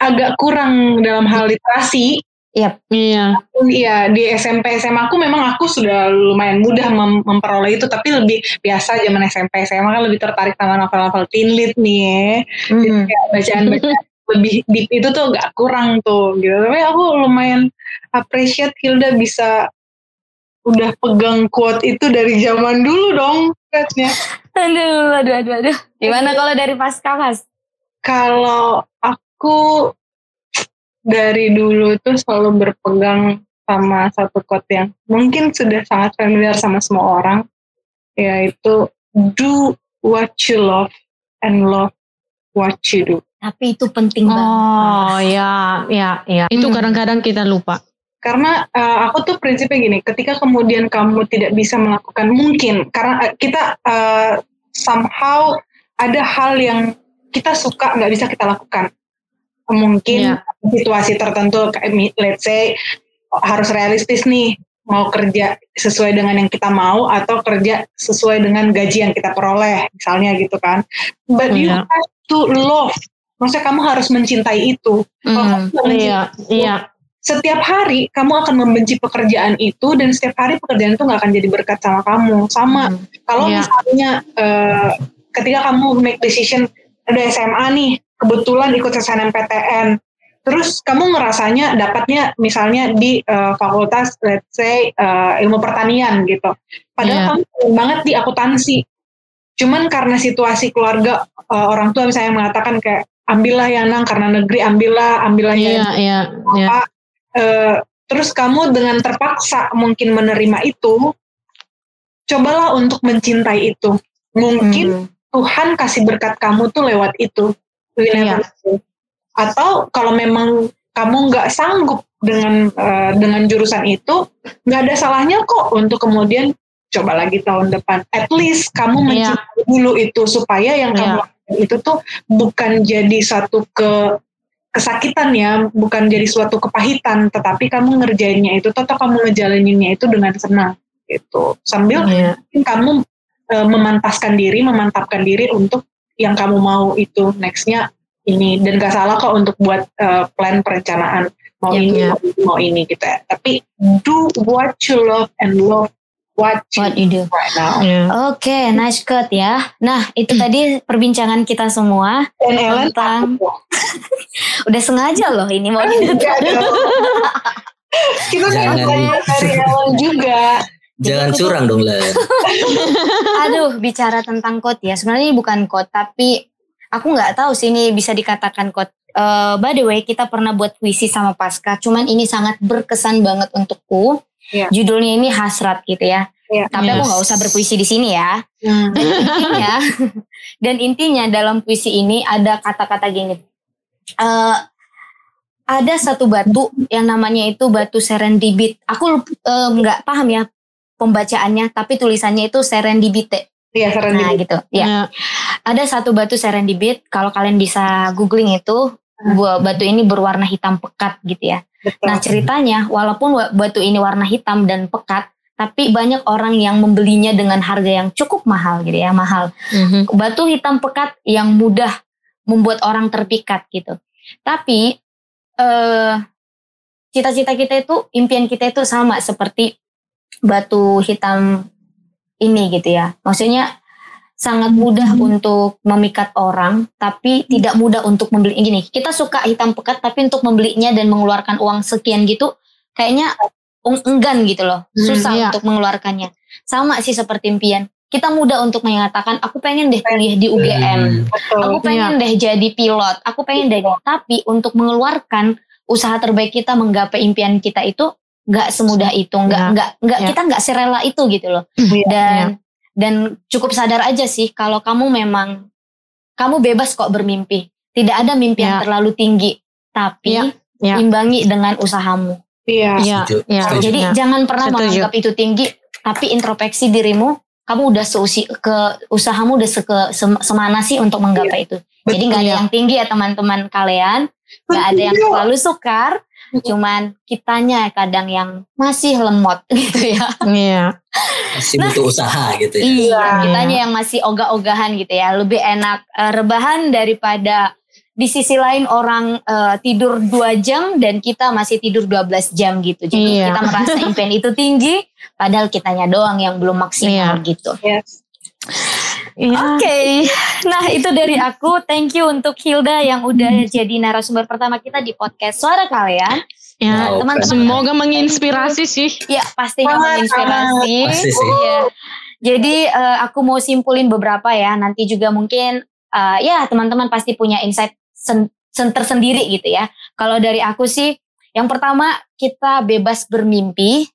F: agak kurang dalam hal literasi.
D: Yep.
E: Iya.
F: Iya di SMP SMA aku memang aku sudah lumayan mudah mem memperoleh itu tapi lebih biasa zaman SMP SMA kan lebih tertarik sama novel-novel teen lit nih ya. Mm. bacaan-bacaan [LAUGHS] lebih deep itu tuh gak kurang tuh gitu. Tapi aku lumayan appreciate Hilda bisa udah pegang quote itu dari zaman dulu dong katanya.
D: Aduh, aduh, aduh, aduh. Gimana kalau dari pasca mas?
F: Kalau aku dari dulu itu selalu berpegang sama satu quote yang mungkin sudah sangat familiar sama semua orang, yaitu do what you love and love what you do.
D: Tapi itu penting banget.
E: Oh ya, ya, ya. Itu hmm. kadang-kadang kita lupa.
F: Karena uh, aku tuh prinsipnya gini, ketika kemudian kamu tidak bisa melakukan mungkin karena uh, kita uh, somehow ada hal yang kita suka nggak bisa kita lakukan. Mungkin yeah. situasi tertentu kayak let's say harus realistis nih mau kerja sesuai dengan yang kita mau atau kerja sesuai dengan gaji yang kita peroleh misalnya gitu kan. But yeah. you iya. have to love. Maksudnya kamu harus mencintai itu.
E: Mm, iya, iya
F: setiap hari kamu akan membenci pekerjaan itu dan setiap hari pekerjaan itu nggak akan jadi berkat sama kamu. Sama. Hmm. kalau yeah. misalnya uh, ketika kamu make decision ada SMA nih kebetulan ikut SNMPTN terus kamu ngerasanya dapatnya misalnya di uh, fakultas let's say uh, ilmu pertanian gitu. Padahal yeah. kamu banget di akuntansi. Cuman karena situasi keluarga uh, orang tua misalnya mengatakan kayak ambillah yang nang karena negeri ambillah ambillah
E: yeah, yang yeah, yeah
F: uh, terus kamu dengan terpaksa mungkin menerima itu, cobalah untuk mencintai itu. Mungkin hmm. Tuhan kasih berkat kamu tuh lewat itu. Iya. Atau kalau memang kamu nggak sanggup dengan uh, dengan jurusan itu, nggak ada salahnya kok untuk kemudian coba lagi tahun depan. At least kamu iya. mencintai dulu itu supaya yang iya. kamu itu tuh bukan jadi satu ke kesakitan ya, bukan jadi suatu kepahitan, tetapi kamu ngerjainnya itu, atau kamu ngejalaninnya itu dengan senang gitu. Sambil yeah. kamu e, memantaskan diri, memantapkan diri untuk yang kamu mau itu nextnya ini dan gak salah kok untuk buat e, plan perencanaan mau yeah, ini yeah. mau ini mau ini gitu ya. Tapi do what you love and love what you, what you do right now.
D: Yeah. Oke, okay, nice cut ya. Nah, itu tadi perbincangan kita semua
F: Dan Ellen
D: tentang [LAUGHS] udah sengaja loh ini mau [LAUGHS]
F: kita jangan dari Ellen juga.
A: Jangan curang dong lah. [LAUGHS]
D: Aduh, bicara tentang quote ya. Sebenarnya ini bukan quote, tapi aku nggak tahu sih ini bisa dikatakan quote. Uh, by the way, kita pernah buat puisi sama Pasca. Cuman ini sangat berkesan banget untukku Yeah. Judulnya ini hasrat gitu ya. Yeah. Tapi yes. aku nggak usah berpuisi di sini ya. Mm. Dan intinya, [LAUGHS] dan intinya dalam puisi ini ada kata-kata gini. Uh, ada satu batu yang namanya itu batu serendibit. Aku eh, nggak uh, paham ya pembacaannya, tapi tulisannya itu serendibite.
F: Iya serendibit.
D: Nah gitu. Ya. Yeah. Ada satu batu serendibit. Kalau kalian bisa googling itu, hmm. batu ini berwarna hitam pekat gitu ya. Betul. Nah ceritanya walaupun batu ini warna hitam dan pekat, tapi banyak orang yang membelinya dengan harga yang cukup mahal gitu ya, mahal.
E: Mhm.
D: Batu hitam pekat yang mudah membuat orang terpikat gitu. Tapi eh cita-cita kita itu, impian kita itu sama seperti batu hitam ini gitu ya. Maksudnya sangat mudah untuk memikat orang, tapi tidak mudah untuk membeli gini. Kita suka hitam pekat, tapi untuk membelinya dan mengeluarkan uang sekian gitu, kayaknya eng- enggan gitu loh,
E: Hmm,
D: susah
E: iya.
D: untuk mengeluarkannya. Sama sih seperti impian. Kita mudah untuk mengatakan, aku pengen deh kuliah di UGM,
A: Hmm.
F: Betul.
D: aku pengen deh jadi pilot, aku pengen deh. Tapi untuk mengeluarkan usaha terbaik kita menggapai impian kita itu nggak semudah itu, nggak
E: Ya.
D: nggak nggak
E: Ya.
D: kita nggak serela itu gitu loh.
F: Iya,
D: Dan dan cukup sadar aja sih kalau kamu memang kamu bebas kok bermimpi. Tidak ada mimpi yang
E: Ya.
D: terlalu tinggi, tapi
E: Ya. Ya.
D: imbangi dengan usahamu.
F: Iya.
E: Iya,
A: Setuju.
E: iya.
A: Setuju.
D: Jadi
E: iya.
D: jangan pernah
E: Setuju.
D: menganggap itu tinggi, tapi introspeksi dirimu. Kamu udah seusi ke usahamu udah seke, sem- semana sih untuk menggapai itu. Jadi nggak ada
E: Iya.
D: yang tinggi ya teman-teman kalian, nggak ada yang terlalu sukar. Cuman kitanya kadang yang masih lemot [LAUGHS] gitu ya.
E: Iya.
A: Masih butuh usaha gitu ya.
D: Iya,
E: Iya.
D: kitanya yang masih ogah-ogahan gitu ya. Lebih enak eh, rebahan daripada di sisi lain orang eh, tidur 2 jam dan kita masih tidur 12 jam gitu. Jadi
E: Iya.
D: kita merasa impian itu tinggi padahal kitanya doang yang belum maksimal gitu.
F: Yes.
E: Iya.
D: Oke. Nah, itu dari aku. Thank you untuk Hilda yang udah jadi narasumber pertama kita di podcast Suara Kalian.
E: Ya,
A: Wow,
D: teman-teman.
E: semoga menginspirasi sih.
D: Ya, pastinya
F: Sangat,
D: menginspirasi.
A: Pasti sih.
D: Iya. Jadi eh, aku mau simpulin beberapa ya. Nanti juga mungkin eh, ya teman-teman pasti punya insight sen- sen- tersendiri gitu ya. Kalau dari aku sih, yang pertama kita bebas bermimpi.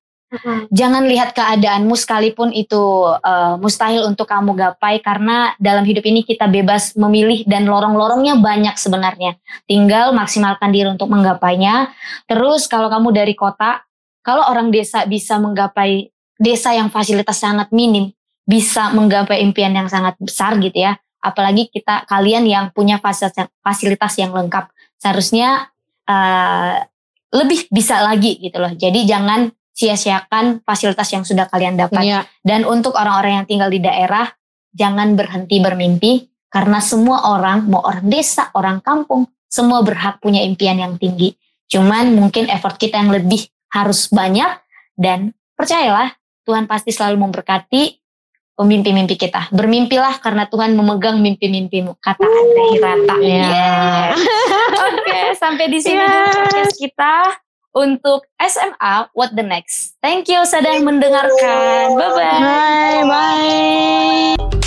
D: Jangan lihat keadaanmu sekalipun itu eh, mustahil untuk kamu gapai karena dalam hidup ini kita bebas memilih dan lorong-lorongnya banyak sebenarnya. Tinggal maksimalkan diri untuk menggapainya. Terus kalau kamu dari kota, kalau orang desa bisa menggapai desa yang fasilitas sangat minim, bisa menggapai impian yang sangat besar gitu ya. Apalagi kita kalian yang punya fasilitas fasilitas yang lengkap, seharusnya eh, lebih bisa lagi gitu loh. Jadi jangan sia-siakan fasilitas yang sudah kalian dapat.
E: Iya.
D: Dan untuk orang-orang yang tinggal di daerah, jangan berhenti bermimpi karena semua orang, mau orang desa, orang kampung, semua berhak punya impian yang tinggi. Cuman mungkin effort kita yang lebih harus banyak dan percayalah Tuhan pasti selalu memberkati mimpi-mimpi kita. Bermimpilah karena Tuhan memegang mimpi-mimpimu, kata Andre Hirata.
E: Iya.
D: Yeah. [LAUGHS] Oke, sampai di sini dulu podcast kita untuk SMA What the Next. Thank you sudah mendengarkan. Bye-bye. Bye bye.
E: bye, -bye.